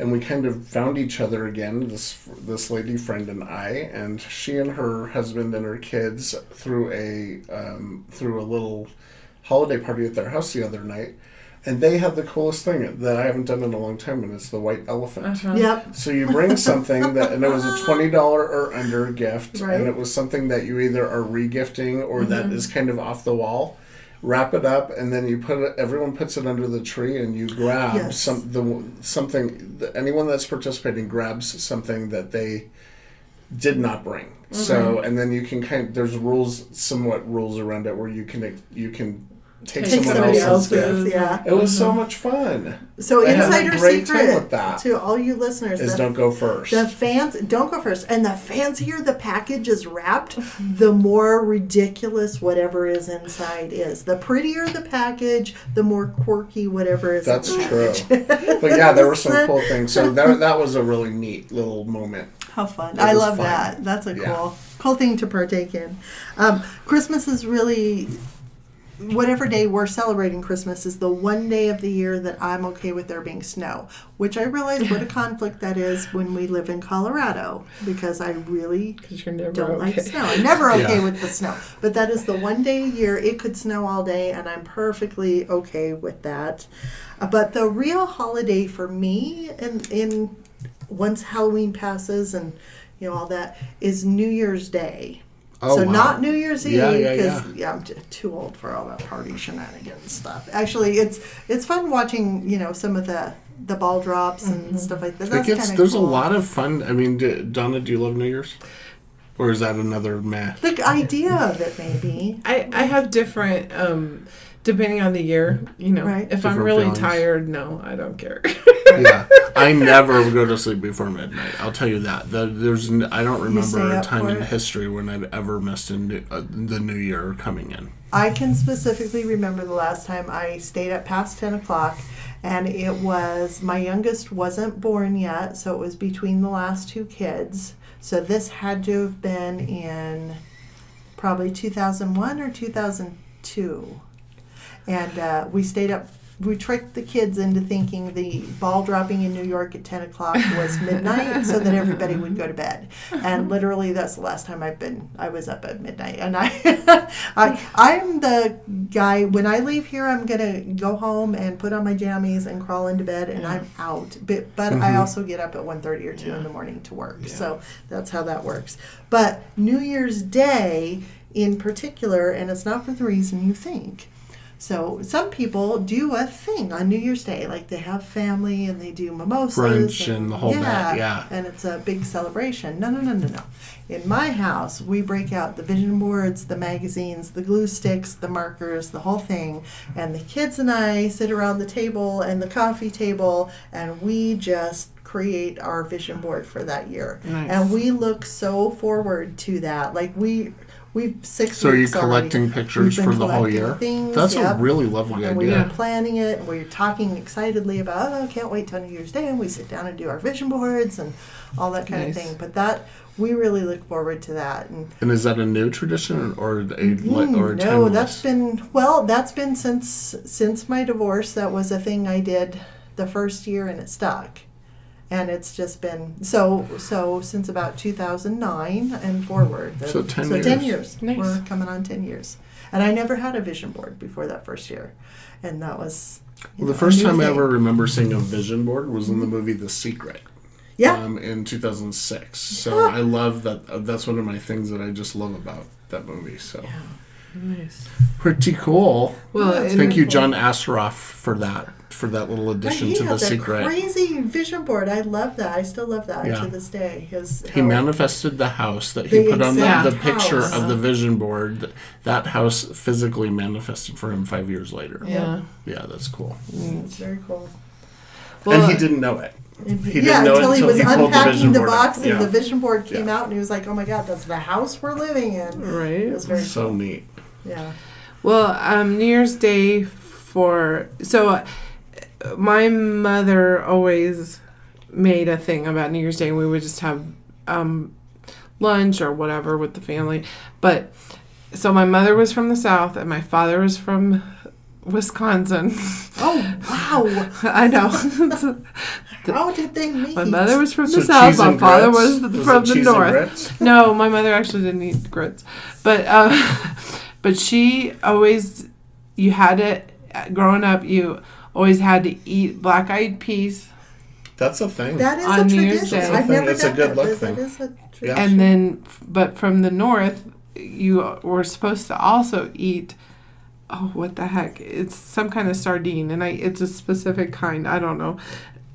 Speaker 3: and we kind of found each other again this this lady friend and I and she and her husband and her kids through a um, threw a little holiday party at their house the other night and they had the coolest thing that I haven't done in a long time and it's the white elephant.
Speaker 2: Uh-huh.
Speaker 1: yep
Speaker 3: So you bring something that, and it was a twenty dollar or under gift,
Speaker 1: Right.
Speaker 3: and it was something that you either are regifting or that
Speaker 1: Mm-hmm.
Speaker 3: is kind of off the wall. Wrap it up, and then you put it. Everyone puts it under the tree, and you grab
Speaker 1: Yes.
Speaker 3: some the something. The, anyone that's participating grabs something that they did not bring.
Speaker 1: Mm-hmm.
Speaker 3: So, and then you can kind. of, there's rules, somewhat rules around it, where you can you can take,
Speaker 2: Take
Speaker 3: someone,
Speaker 2: somebody
Speaker 3: else's
Speaker 2: else's.
Speaker 3: gift.
Speaker 1: Yeah.
Speaker 3: It was so much fun.
Speaker 1: So
Speaker 3: I
Speaker 1: insider secret to all you listeners:
Speaker 3: Is
Speaker 1: the,
Speaker 3: don't go first.
Speaker 1: the fans don't go first, and the fancier the package is wrapped, the more ridiculous whatever is inside is. The prettier the package, the more quirky whatever is.
Speaker 3: That's true. [LAUGHS] But yeah, there were some cool things. So that, that was a really neat little moment.
Speaker 1: How fun!
Speaker 3: It
Speaker 1: I love
Speaker 3: fun.
Speaker 1: that. That's a
Speaker 3: Yeah.
Speaker 1: cool, cool thing to partake in. Um, Christmas is really, whatever day we're celebrating Christmas is the one day of the year that I'm okay with there being snow. Which I realize what a [LAUGHS] conflict that is when we live in Colorado because I really
Speaker 2: you're never
Speaker 1: don't
Speaker 2: okay.
Speaker 1: like snow. I'm never okay
Speaker 3: Yeah.
Speaker 1: with the snow. But that is the one day a year it could snow all day, and I'm perfectly okay with that. Uh, But the real holiday for me, in in once Halloween passes and you know all that, is New Year's Day.
Speaker 3: Oh,
Speaker 1: so
Speaker 3: wow.
Speaker 1: not New Year's Eve
Speaker 3: Yeah, yeah,
Speaker 1: because yeah, I'm t- too old for all that party shenanigans stuff. Actually, it's it's fun watching you know some of the the ball drops and stuff like that.
Speaker 3: It
Speaker 1: That's
Speaker 3: gets, there's
Speaker 1: cool.
Speaker 3: a lot of fun. I mean, d Donna, do you love New Year's? Or is that another meh?
Speaker 1: The idea of it, maybe.
Speaker 2: I, I have different, um, depending on the year, you know.
Speaker 1: Right.
Speaker 2: If I'm really
Speaker 3: feelings.
Speaker 2: tired, no, I don't care. [LAUGHS]
Speaker 3: yeah, [LAUGHS] I never go to sleep before midnight. I'll tell you that. The, there's, n- I don't
Speaker 1: stay
Speaker 3: remember a
Speaker 1: up
Speaker 3: time
Speaker 1: for
Speaker 3: in
Speaker 1: it?
Speaker 3: history when I've ever missed a new, uh, the new year coming in.
Speaker 1: I can specifically remember the last time I stayed up past 10 o'clock, and it was my youngest wasn't born yet, so it was between the last two kids. So this had to have been in probably 2001 or 2002. And uh, we stayed up. We tricked the kids into thinking the ball dropping in New York at 10 o'clock was [LAUGHS] midnight so that everybody would go to bed. And literally, that's the last time I've been, I was up at midnight. And I, [LAUGHS] I, I'm the guy, when I leave here, I'm going to go home and put on my jammies and crawl into bed and I'm out. But, but I also get up at 1.30 or 2 in the morning to work. So that's how that works. But New Year's Day in particular, and it's not for the reason you think. So some people do a thing on New Year's Day, like they have family and they do mimosas
Speaker 3: Brunch and the whole bit,
Speaker 1: yeah,
Speaker 3: yeah.
Speaker 1: and it's a big celebration. No, no, no, no, no. In my house, we break out the vision boards, the magazines, the glue sticks, the markers, the whole thing, and the kids and I sit around the table and the coffee table, and we just create our vision board for that year.
Speaker 2: Nice.
Speaker 1: And we look so forward to that. Like we. We've six.
Speaker 3: So are you
Speaker 1: weeks already.
Speaker 3: collecting pictures
Speaker 1: We've been
Speaker 3: for the whole
Speaker 1: collecting
Speaker 3: year?
Speaker 1: Things,
Speaker 3: That's
Speaker 1: yep.
Speaker 3: a really lovely
Speaker 1: And we
Speaker 3: idea.
Speaker 1: were planning it, and we were talking excitedly about, oh, can't wait till New Year's Day, and we sit down and do our vision boards and all that kind
Speaker 2: Nice.
Speaker 1: of thing. But that, we really look forward to that. And
Speaker 3: And is that a new tradition or a
Speaker 1: Mm,
Speaker 3: or a
Speaker 1: no,
Speaker 3: timeless?
Speaker 1: that's been well, that's been since since my divorce. That was a thing I did the first year, and it stuck. And it's just been so so since about 2009 and forward. The-
Speaker 3: So 10
Speaker 1: so 10
Speaker 3: years.
Speaker 1: years.
Speaker 2: Nice.
Speaker 1: We're coming on 10 years. And I never had a vision board before that first year. And that was
Speaker 3: Well,
Speaker 1: know,
Speaker 3: the first
Speaker 1: a new
Speaker 3: time I ever remember seeing a vision board was in the movie The Secret.
Speaker 1: Yeah.
Speaker 3: Um, in 2006. So I love that. uh, That's one of my things that I just love about that movie. So
Speaker 2: nice.
Speaker 3: pretty cool.
Speaker 2: Well,
Speaker 3: Thank you, John Assaraf, for that for that little
Speaker 1: But
Speaker 3: addition
Speaker 1: he
Speaker 3: to
Speaker 1: had
Speaker 3: The
Speaker 1: that
Speaker 3: Secret.
Speaker 1: crazy vision board. I love that. I still love that
Speaker 3: Yeah.
Speaker 1: to this day. His
Speaker 3: He
Speaker 1: how-
Speaker 3: manifested the house that he put on the, the picture
Speaker 1: house.
Speaker 3: of the vision board. That house physically manifested for him five years later.
Speaker 2: Yeah.
Speaker 3: Yeah, that's cool.
Speaker 1: It's very cool.
Speaker 2: Well,
Speaker 3: and he didn't know it.
Speaker 1: He
Speaker 3: didn't know it
Speaker 1: until he
Speaker 3: until
Speaker 1: was
Speaker 3: he pulled the
Speaker 1: unpacking the,
Speaker 3: board out.
Speaker 1: box and
Speaker 3: Yeah.
Speaker 1: the vision board came
Speaker 3: Yeah.
Speaker 1: out, and he was like, "Oh my God, that's the house we're living in." It
Speaker 2: Right.
Speaker 1: was very
Speaker 3: So
Speaker 1: cool.
Speaker 3: neat.
Speaker 1: Yeah.
Speaker 2: Well, um, New Year's Day for so uh, my mother always made a thing about New Year's Day. And we would just have um, lunch or whatever with the family. But so my mother was from the south and my father was from Wisconsin. [LAUGHS]
Speaker 1: Oh wow! [LAUGHS]
Speaker 2: I know. [LAUGHS]
Speaker 1: How did they meet?
Speaker 2: my mother was from the
Speaker 3: So
Speaker 2: south. My father
Speaker 3: grits?
Speaker 2: was,
Speaker 3: Was
Speaker 2: from the north. No, my mother actually didn't eat grits, but uh, but she always you had to growing up. You always had to eat black eyed peas,
Speaker 3: That's a thing.
Speaker 1: That is
Speaker 2: On
Speaker 1: a
Speaker 2: New Year's
Speaker 1: tradition.
Speaker 2: Day.
Speaker 1: I've never
Speaker 3: It's a good
Speaker 1: that,
Speaker 3: luck thing.
Speaker 1: That is a tradition.
Speaker 2: And then but from the north, you were supposed to also eat. Oh, what the heck! It's some kind of sardine, and I it's a specific kind. I don't know. [COUGHS]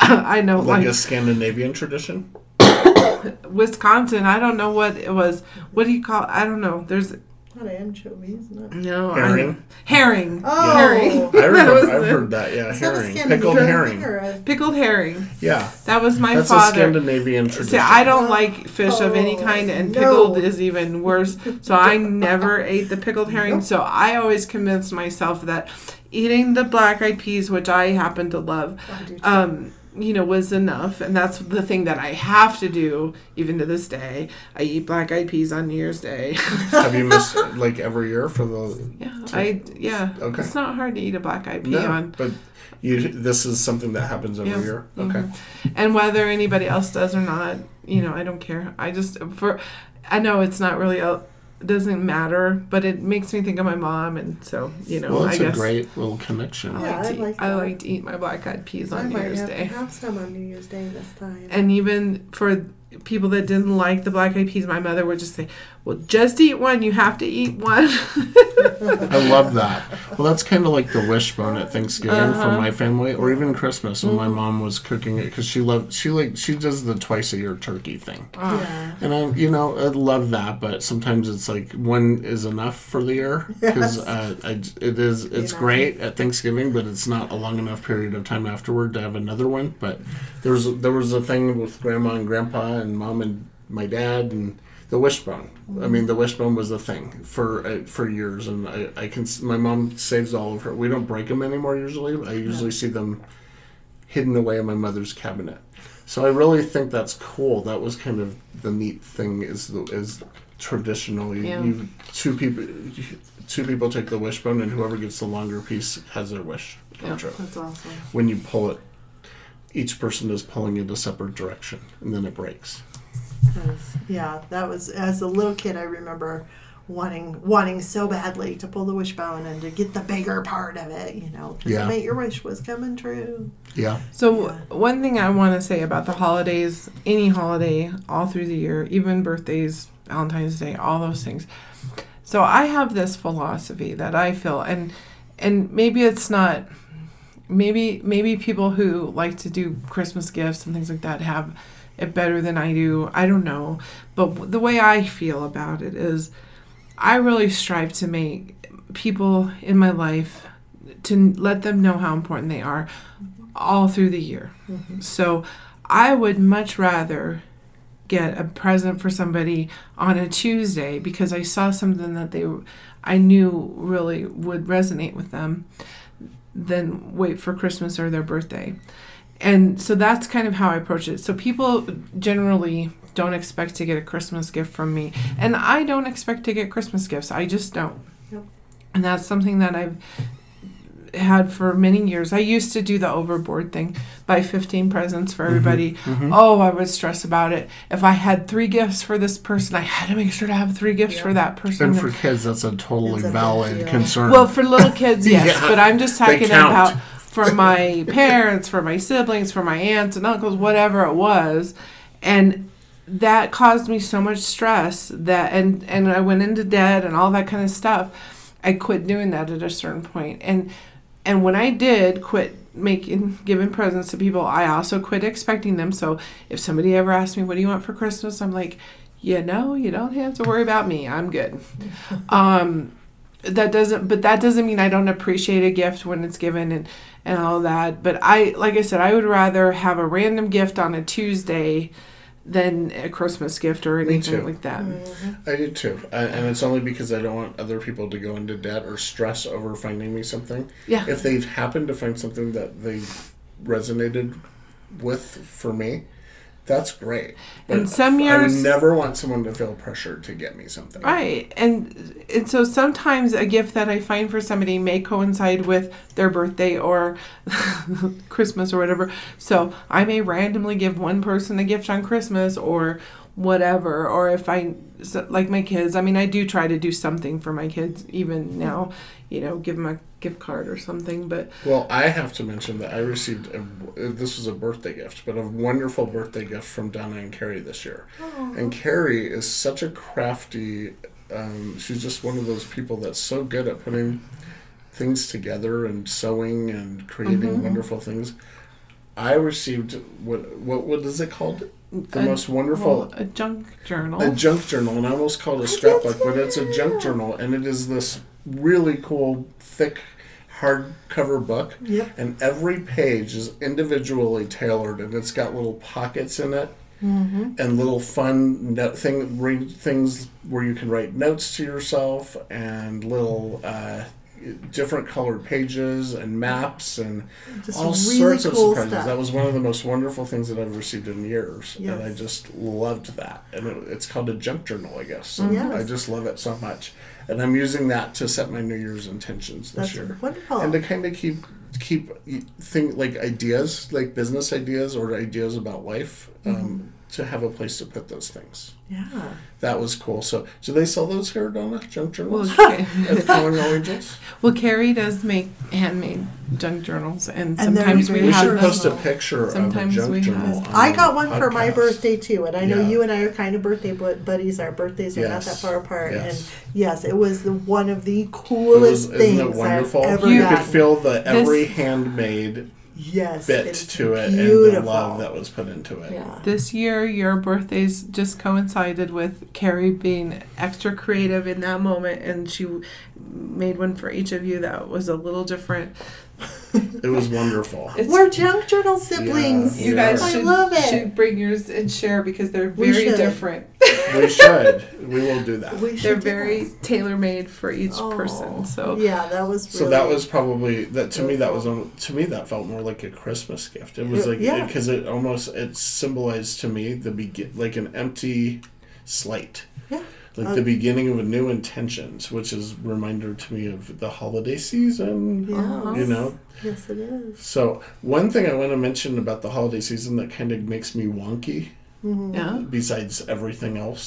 Speaker 2: I know
Speaker 3: like
Speaker 2: like
Speaker 3: a Scandinavian tradition. [COUGHS]
Speaker 2: Wisconsin. I don't know what it was. What do you call? I don't know. There's
Speaker 1: Not anchovies, not.
Speaker 2: No,
Speaker 3: Herring?
Speaker 2: I, herring.
Speaker 1: Oh. [LAUGHS]
Speaker 2: herring. [LAUGHS]
Speaker 3: I remember, I've
Speaker 2: the-
Speaker 3: heard that. Yeah,
Speaker 1: Is that a
Speaker 3: herring, pickled herring.
Speaker 1: a-
Speaker 2: Pickled herring.
Speaker 3: Yeah,
Speaker 2: That was my
Speaker 3: that's a. Scandinavian tradition.
Speaker 2: See, I don't like fish of any
Speaker 1: Oh,
Speaker 2: kind, and
Speaker 1: no.
Speaker 2: pickled is even worse. So I never [LAUGHS] ate the pickled herring.
Speaker 1: Nope.
Speaker 2: So I always convinced myself that eating the black eyed peas, which I happen to love,
Speaker 1: I do too.
Speaker 2: um, you know, was enough. And that's the thing that I have to do, even to this day. I eat black eyed peas on New Year's Day. [LAUGHS]
Speaker 3: Have you missed [LAUGHS] like every year for the?
Speaker 2: yeah, I yeah.
Speaker 3: Okay.
Speaker 2: It's not hard to eat a black eyed pea
Speaker 3: No,
Speaker 2: on.
Speaker 3: but you. This is something that happens every
Speaker 2: Yeah.
Speaker 3: year. Okay.
Speaker 2: Mhm. And whether anybody else does or not, you know, I don't care. I just for I know it's not really a doesn't matter, but it makes me think of my mom, and so you know,
Speaker 3: Well,
Speaker 2: I
Speaker 3: it's a
Speaker 2: guess
Speaker 3: great little connection.
Speaker 2: I
Speaker 1: Yeah,
Speaker 2: like,
Speaker 1: I
Speaker 2: to,
Speaker 1: like
Speaker 2: I like to eat my black eyed peas
Speaker 1: I
Speaker 2: on New Year's
Speaker 1: have
Speaker 2: Day.
Speaker 1: to have some on New Year's Day this time.
Speaker 2: And even for people that didn't like the black eyed peas, my mother would just say, "Well, just eat one. You have to eat one." [LAUGHS]
Speaker 3: I love that. Well, that's kind of like the wishbone at Thanksgiving for
Speaker 2: Uh-huh.
Speaker 3: my family, or even Christmas when my
Speaker 2: Mm-hmm.
Speaker 3: mom was cooking it because she loved she like she does the twice a year turkey thing,
Speaker 1: yeah.
Speaker 3: and I you know I love that, but sometimes it's like one is enough for the year because [LAUGHS]
Speaker 1: Yes.
Speaker 3: uh, it is it's
Speaker 1: know.
Speaker 3: great at Thanksgiving, but it's not a long enough period of time afterward to have another one. But there was there was a thing with grandma and grandpa and mom and my dad and the wishbone. I mean, the wishbone was a thing for uh, for years, and I, I can. My mom saves all of her. We don't break them anymore. Usually, I usually see them hidden away in my mother's cabinet. So I really think that's cool. That was kind of the neat thing. Is the is traditionally
Speaker 2: Yeah.
Speaker 3: you two people two people take the wishbone, and whoever gets the longer piece has their wish
Speaker 2: Yeah.
Speaker 1: That's awesome.
Speaker 3: When you pull it, each person is pulling in a separate direction, and then it breaks.
Speaker 1: yeah, that was as a little kid. I remember wanting wanting so badly to pull the wishbone and to get the bigger part of it. You know, 'cause
Speaker 3: Yeah.
Speaker 1: it meant your wish was coming true.
Speaker 3: Yeah.
Speaker 2: So
Speaker 1: Yeah.
Speaker 2: one thing I want to say about the holidays, any holiday, all through the year, even birthdays, Valentine's Day, all those things. So I have this philosophy that I feel, and and maybe it's not. Maybe maybe people who like to do Christmas gifts and things like that have it better than I do. I don't know, but the way I feel about it is, I really strive to make people in my life to let them know how important they are all through the year. Mm-hmm. So I would much rather get a present for somebody on a Tuesday because I saw something that they I knew really would resonate with them than wait for Christmas or their birthday. And so that's kind of how I approach it. So people generally don't expect to get a Christmas gift from me. And I don't expect to get Christmas gifts. I just don't.
Speaker 1: Yep.
Speaker 2: And that's something that I've had for many years. I used to do the overboard thing, buy 15 presents for everybody.
Speaker 3: Mhm.
Speaker 2: Oh, I would stress about it. If I had three gifts for this person, I had to make sure to have three gifts
Speaker 1: Yeah.
Speaker 2: for that person.
Speaker 3: And for kids, that's a totally
Speaker 1: a big
Speaker 3: valid
Speaker 1: deal.
Speaker 3: concern.
Speaker 2: well, for little kids, [LAUGHS] yes,
Speaker 3: Yeah.
Speaker 2: but I'm just talking about for [LAUGHS] my parents, for my siblings, for my aunts and uncles, whatever it was, and that caused me so much stress that and and I went into debt and all that kind of stuff. I quit doing that at a certain point, and and when I did quit making giving presents to people, I also quit expecting them. So if somebody ever asked me, "What do you want for Christmas?" I'm like, "You know, you don't have to worry about me. I'm good." [LAUGHS] um, that doesn't, but that doesn't mean I don't appreciate a gift when it's given and and all that. But I, like I said, I would rather have a random gift on a Tuesday than a Christmas gift or anything like that.
Speaker 3: I do too, uh, and it's only because I don't want other people to go into debt or stress over finding me something.
Speaker 2: Yeah.
Speaker 3: If they've happened to find something that they resonated with for me, that's great.
Speaker 2: And some years, I
Speaker 3: would never want someone to feel pressured to get me something.
Speaker 2: Right. And and so sometimes a gift that I find for somebody may coincide with their birthday or [LAUGHS] Christmas or whatever. So I may randomly give one person a gift on Christmas or whatever or if I like my kids, I mean I do try to do something for my kids even now, you know, give them a gift card or something, but
Speaker 3: Well, I have to mention that I received a, this was a birthday gift, but a wonderful birthday gift from Donna and Carrie this year. And Carrie is such a crafty. Um, she's just one of those people that's so good at putting things together and sewing and creating wonderful things. I received what what what is it called? the
Speaker 2: A-
Speaker 3: most wonderful
Speaker 2: well, a junk journal.
Speaker 3: a junk journal, and I almost called it a scrapbook, but it's a junk journal, and it is this really cool, thick, hardcover book,
Speaker 1: Yep.
Speaker 3: and every page is individually tailored, and it's got little pockets in it.
Speaker 1: Mm-hmm.
Speaker 3: And little fun note thing, read things where you can write notes to yourself, and little uh, different colored pages and maps and
Speaker 1: Just
Speaker 3: all
Speaker 1: really
Speaker 3: sorts of surprises.
Speaker 1: stuff.
Speaker 3: That was one of the most wonderful things that I've received in years, and I just loved that. And it, it's called a junk journal, I guess. So
Speaker 1: Yes.
Speaker 3: I just love it so much, and I'm using that to set my New Year's intentions this
Speaker 1: That's
Speaker 3: year,
Speaker 1: wonderful.
Speaker 3: and to kind of keep keep think like ideas, like business ideas or ideas about life.
Speaker 1: Mm-hmm.
Speaker 3: Um, to have a place to put those things.
Speaker 1: yeah.
Speaker 3: That was cool. So, do they sell those here, Donna? Junk journals
Speaker 2: Ca- [LAUGHS]
Speaker 3: at Calling All Angels?
Speaker 2: well, Carrie does make handmade junk journals, and,
Speaker 1: And
Speaker 2: sometimes we
Speaker 3: We
Speaker 2: have
Speaker 3: should
Speaker 2: them.
Speaker 3: post a picture
Speaker 2: Sometimes
Speaker 3: of a
Speaker 2: we
Speaker 3: junk
Speaker 2: have-
Speaker 3: journal.
Speaker 1: I got one for my birthday too, and I know
Speaker 3: Yeah.
Speaker 1: you and I are kind of birthday buddies. Our birthdays are not that far apart,
Speaker 3: Yes.
Speaker 1: and yes, it was the one of the
Speaker 3: It was,
Speaker 1: coolest
Speaker 3: isn't
Speaker 1: things
Speaker 3: it wonderful?
Speaker 1: I've ever
Speaker 3: you
Speaker 1: gotten.
Speaker 3: could feel the every
Speaker 2: This-
Speaker 3: handmade
Speaker 1: yes,
Speaker 3: bit
Speaker 1: it's
Speaker 3: to it
Speaker 1: beautiful.
Speaker 3: and the love that was put into it.
Speaker 1: yeah.
Speaker 2: This year, your birthdays just coincided with Carrie being extra creative in that moment, and she made one for each of you that was a little different. [LAUGHS]
Speaker 3: It was wonderful.
Speaker 2: It's-
Speaker 1: We're junk journal siblings.
Speaker 2: You guys
Speaker 1: I
Speaker 2: should,
Speaker 1: love it.
Speaker 2: should bring yours and share because they're very
Speaker 1: should.
Speaker 2: different.
Speaker 3: we should. We will do that.
Speaker 1: We
Speaker 2: They're
Speaker 1: do
Speaker 2: very tailor made for each
Speaker 1: Oh,
Speaker 2: person. So
Speaker 1: yeah, that was really,
Speaker 3: So that was probably that to me. That was to me that felt more like a Christmas gift. It was
Speaker 1: Yeah.
Speaker 3: like
Speaker 1: Yeah.
Speaker 3: because it almost it symbolized to me the begin like an empty slate.
Speaker 1: Yeah.
Speaker 3: Like
Speaker 1: Uh,
Speaker 3: the beginning of a new intentions, which is a reminder to me of the holiday season.
Speaker 1: yeah.
Speaker 3: You know,
Speaker 1: Yes, it is.
Speaker 3: So one thing I want to mention about the holiday season that kind of makes me wonky,
Speaker 1: Mm-hmm.
Speaker 2: yeah,
Speaker 3: besides everything else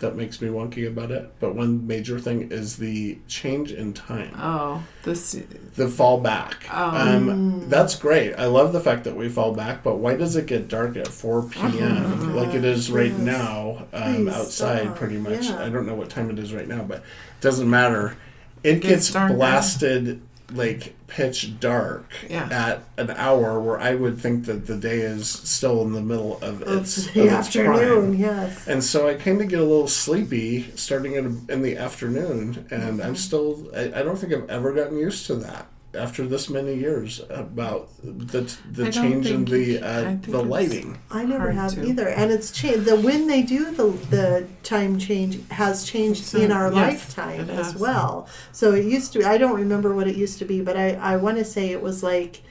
Speaker 3: that makes me wonky about it, but one major thing is the change in time,
Speaker 2: oh, this
Speaker 3: the fall back.
Speaker 2: Oh.
Speaker 3: Um, that's great. I love the fact that we fall back, but why does it get dark at 4 [LAUGHS] p.m. like it is right
Speaker 1: Yes.
Speaker 3: now um, outside?
Speaker 1: stop.
Speaker 3: Pretty much.
Speaker 1: Yeah.
Speaker 3: I don't know what time it is right now, but it doesn't matter. It
Speaker 2: Gets
Speaker 3: gets
Speaker 2: darker.
Speaker 3: blasted like pitch dark
Speaker 2: Yeah.
Speaker 3: at an hour where I would think that the day is still in the middle of its, of its
Speaker 1: afternoon,
Speaker 3: prime.
Speaker 1: yes.
Speaker 3: And so I kind of get a little sleepy starting in, in the afternoon, and
Speaker 1: Mm-hmm.
Speaker 3: I'm still, I, I don't think I've ever gotten used to that after this many years about the, the change in the, uh, the lighting.
Speaker 1: I never have
Speaker 2: to.
Speaker 1: either, and it's changed. The when they do the the time change has changed
Speaker 2: So,
Speaker 1: in our
Speaker 2: yes,
Speaker 1: lifetime as well. So it used to. I don't remember what it used to be, but I I want to say it was like,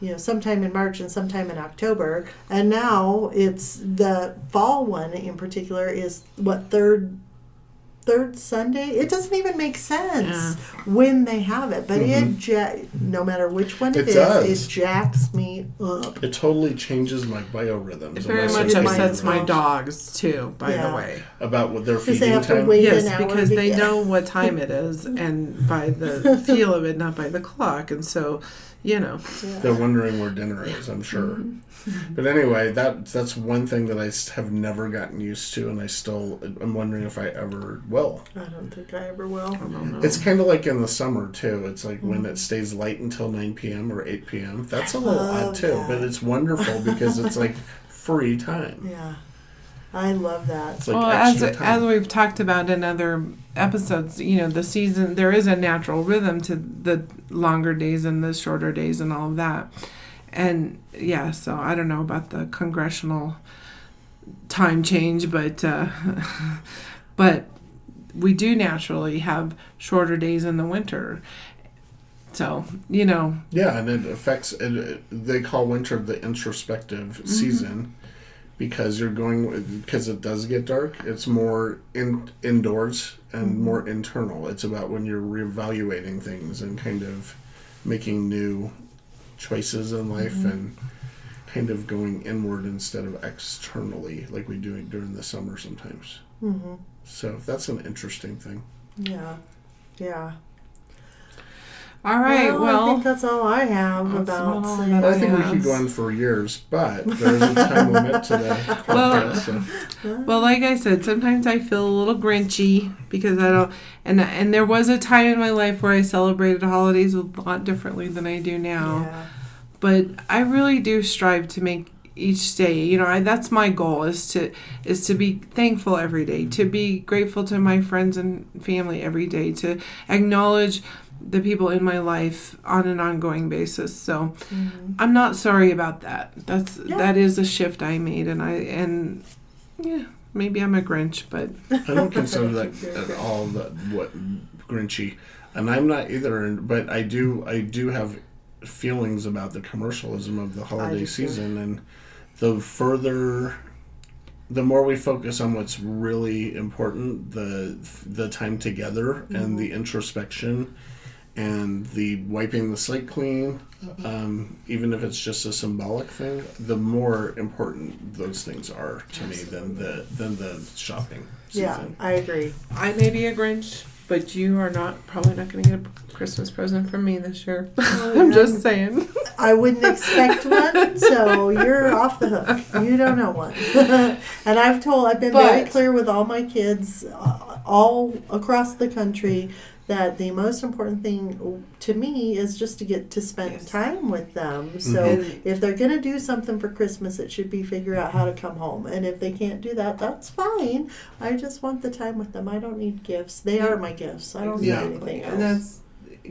Speaker 1: you know, sometime in March and sometime in October, and now it's the fall one in particular is what third. Third Sunday, it doesn't even make sense when they have it, but it ja- no matter which one
Speaker 3: Mm-hmm. It
Speaker 1: it is,
Speaker 3: does.
Speaker 1: it jacks me up.
Speaker 3: It totally changes my biorhythms.
Speaker 2: it very much
Speaker 3: my
Speaker 2: upsets my dogs too. By
Speaker 1: Yeah.
Speaker 2: the way,
Speaker 3: about what their
Speaker 1: Because they
Speaker 3: feeding
Speaker 1: have to
Speaker 3: time.
Speaker 1: wait
Speaker 2: yes,
Speaker 1: an hour
Speaker 2: because
Speaker 1: to
Speaker 2: they
Speaker 1: get-
Speaker 2: know what time it is, [LAUGHS] and by the feel of it, not by the clock, and so you know.
Speaker 3: They're wondering where dinner is, I'm sure.
Speaker 2: Mm-hmm. [LAUGHS]
Speaker 3: But anyway, that that's one thing that I have never gotten used to, and I still I'm wondering if I ever will.
Speaker 1: I don't think I ever will.
Speaker 2: I don't know.
Speaker 3: It's kind of like in the summer too. It's like when
Speaker 1: Mm-hmm.
Speaker 3: it stays light until 9 p.m. or 8 p.m. That's a little odd too,
Speaker 1: that.
Speaker 3: but it's wonderful because it's like [LAUGHS] free time.
Speaker 1: Yeah, I love that.
Speaker 3: It's like
Speaker 2: well, as
Speaker 3: extra
Speaker 2: as
Speaker 3: time.
Speaker 2: we've talked about in other episodes, you know, the season there is a natural rhythm to the longer days and the shorter days and all of that. And yeah, so I don't know about the congressional time change, but uh, [LAUGHS] but we do naturally have shorter days in the winter. So you know,
Speaker 3: yeah, and it affects. It, they call winter the introspective
Speaker 2: Mm-hmm.
Speaker 3: season because you're going because it does get dark. It's more in indoors and
Speaker 2: Mm-hmm.
Speaker 3: more internal. It's about when you're reevaluating things and kind of making new choices in life
Speaker 2: Mm-hmm.
Speaker 3: and kind of going inward instead of externally like we do during the summer sometimes.
Speaker 1: hmm
Speaker 3: So that's an interesting thing.
Speaker 1: Yeah, yeah.
Speaker 2: all right,
Speaker 1: I
Speaker 2: well, I
Speaker 1: think that's all I have about.
Speaker 2: about all
Speaker 1: saying-
Speaker 3: I think we
Speaker 2: Yes.
Speaker 3: could go on for years, but there's a time limit to the [LAUGHS]
Speaker 2: Well-
Speaker 3: so.
Speaker 2: Well, like I said, sometimes I feel a little grinchy because I don't, and and there was a time in my life where I celebrated holidays a lot differently than I do now.
Speaker 1: Yeah.
Speaker 2: But I really do strive to make each day. You know, I, that's my goal is to is to be thankful every day, to be grateful to my friends and family every day, to acknowledge the people in my life on an ongoing basis. So I'm not sorry about that. That's
Speaker 1: Yeah.
Speaker 2: that is a shift I made and I and yeah, maybe I'm a Grinch, but
Speaker 3: I don't consider that [LAUGHS] at all that what Grinchy, and I'm not either. and- But I do I do have feelings about the commercialism of the holiday season, and the further, the more we focus on what's really important, the the time together and the introspection. And the wiping the slate clean, um, even if it's just a symbolic thing, the more important those things are to me than the than the shopping
Speaker 1: Yeah. I agree.
Speaker 2: I may be a Grinch, but you are not probably not going to get a Christmas present from me this year. [LAUGHS] I'm just saying.
Speaker 1: I wouldn't expect one, so you're off the hook. You don't know one. [LAUGHS] and I've told, I've been very clear with all my kids, uh, all across the country, that the most important thing to me is just to get to spend
Speaker 2: Yes.
Speaker 1: time with them. So
Speaker 2: Mhm.
Speaker 1: if they're going to do something for Christmas, it should be figure out how to come home. And if they can't do that, that's fine. I just want the time with them. I don't need gifts. They are my gifts. I don't
Speaker 3: Yeah.
Speaker 1: need anything else.
Speaker 2: And that's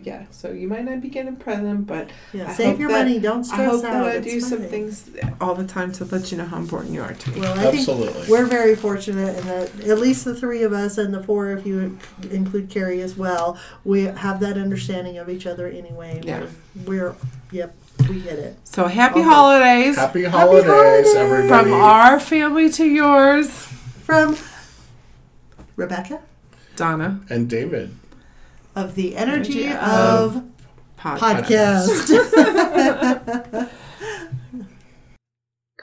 Speaker 2: yeah. So you might not be getting a present, but
Speaker 1: yeah, save your
Speaker 2: that-
Speaker 1: money. Don't
Speaker 2: I
Speaker 1: stress
Speaker 2: hope
Speaker 1: out.
Speaker 2: that I
Speaker 1: It's
Speaker 2: do some things all the time to let you know how important you are to me.
Speaker 1: Well, I
Speaker 3: Absolutely.
Speaker 1: think we're very fortunate in that at least the three of us and the four, if you include Carrie as well, we have that understanding of each other anyway.
Speaker 2: Yeah.
Speaker 1: We're, we're yep, we get it.
Speaker 2: So happy
Speaker 1: Okay.
Speaker 2: holidays
Speaker 3: Happy holidays,
Speaker 1: holidays!
Speaker 3: everybody.
Speaker 2: from our family to yours,
Speaker 1: From Rebekah
Speaker 2: Donna.
Speaker 3: and David.
Speaker 1: Of the Energy,
Speaker 2: Energy
Speaker 1: of,
Speaker 2: Pod.
Speaker 1: Podcast. [LAUGHS]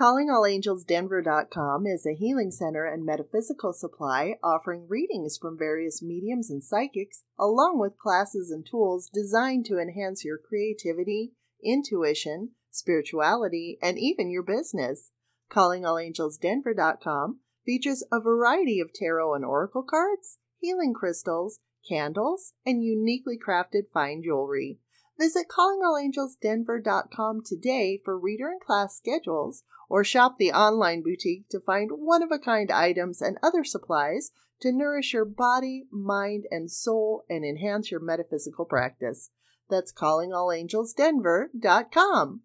Speaker 1: CallingAllAngelsDenver.com is a healing center and metaphysical supply offering readings from various mediums and psychics, along with classes and tools designed to enhance your creativity, intuition, spirituality, and even your business. CallingAllAngelsDenver.com features a variety of tarot and oracle cards, healing crystals, candles, and uniquely crafted fine jewelry. Visit callingallangelsdenver.com today for reader and class schedules or shop the online boutique to find one of a kind items and other supplies to nourish your body, mind, and soul and enhance your metaphysical practice. That's callingallangelsdenver.com.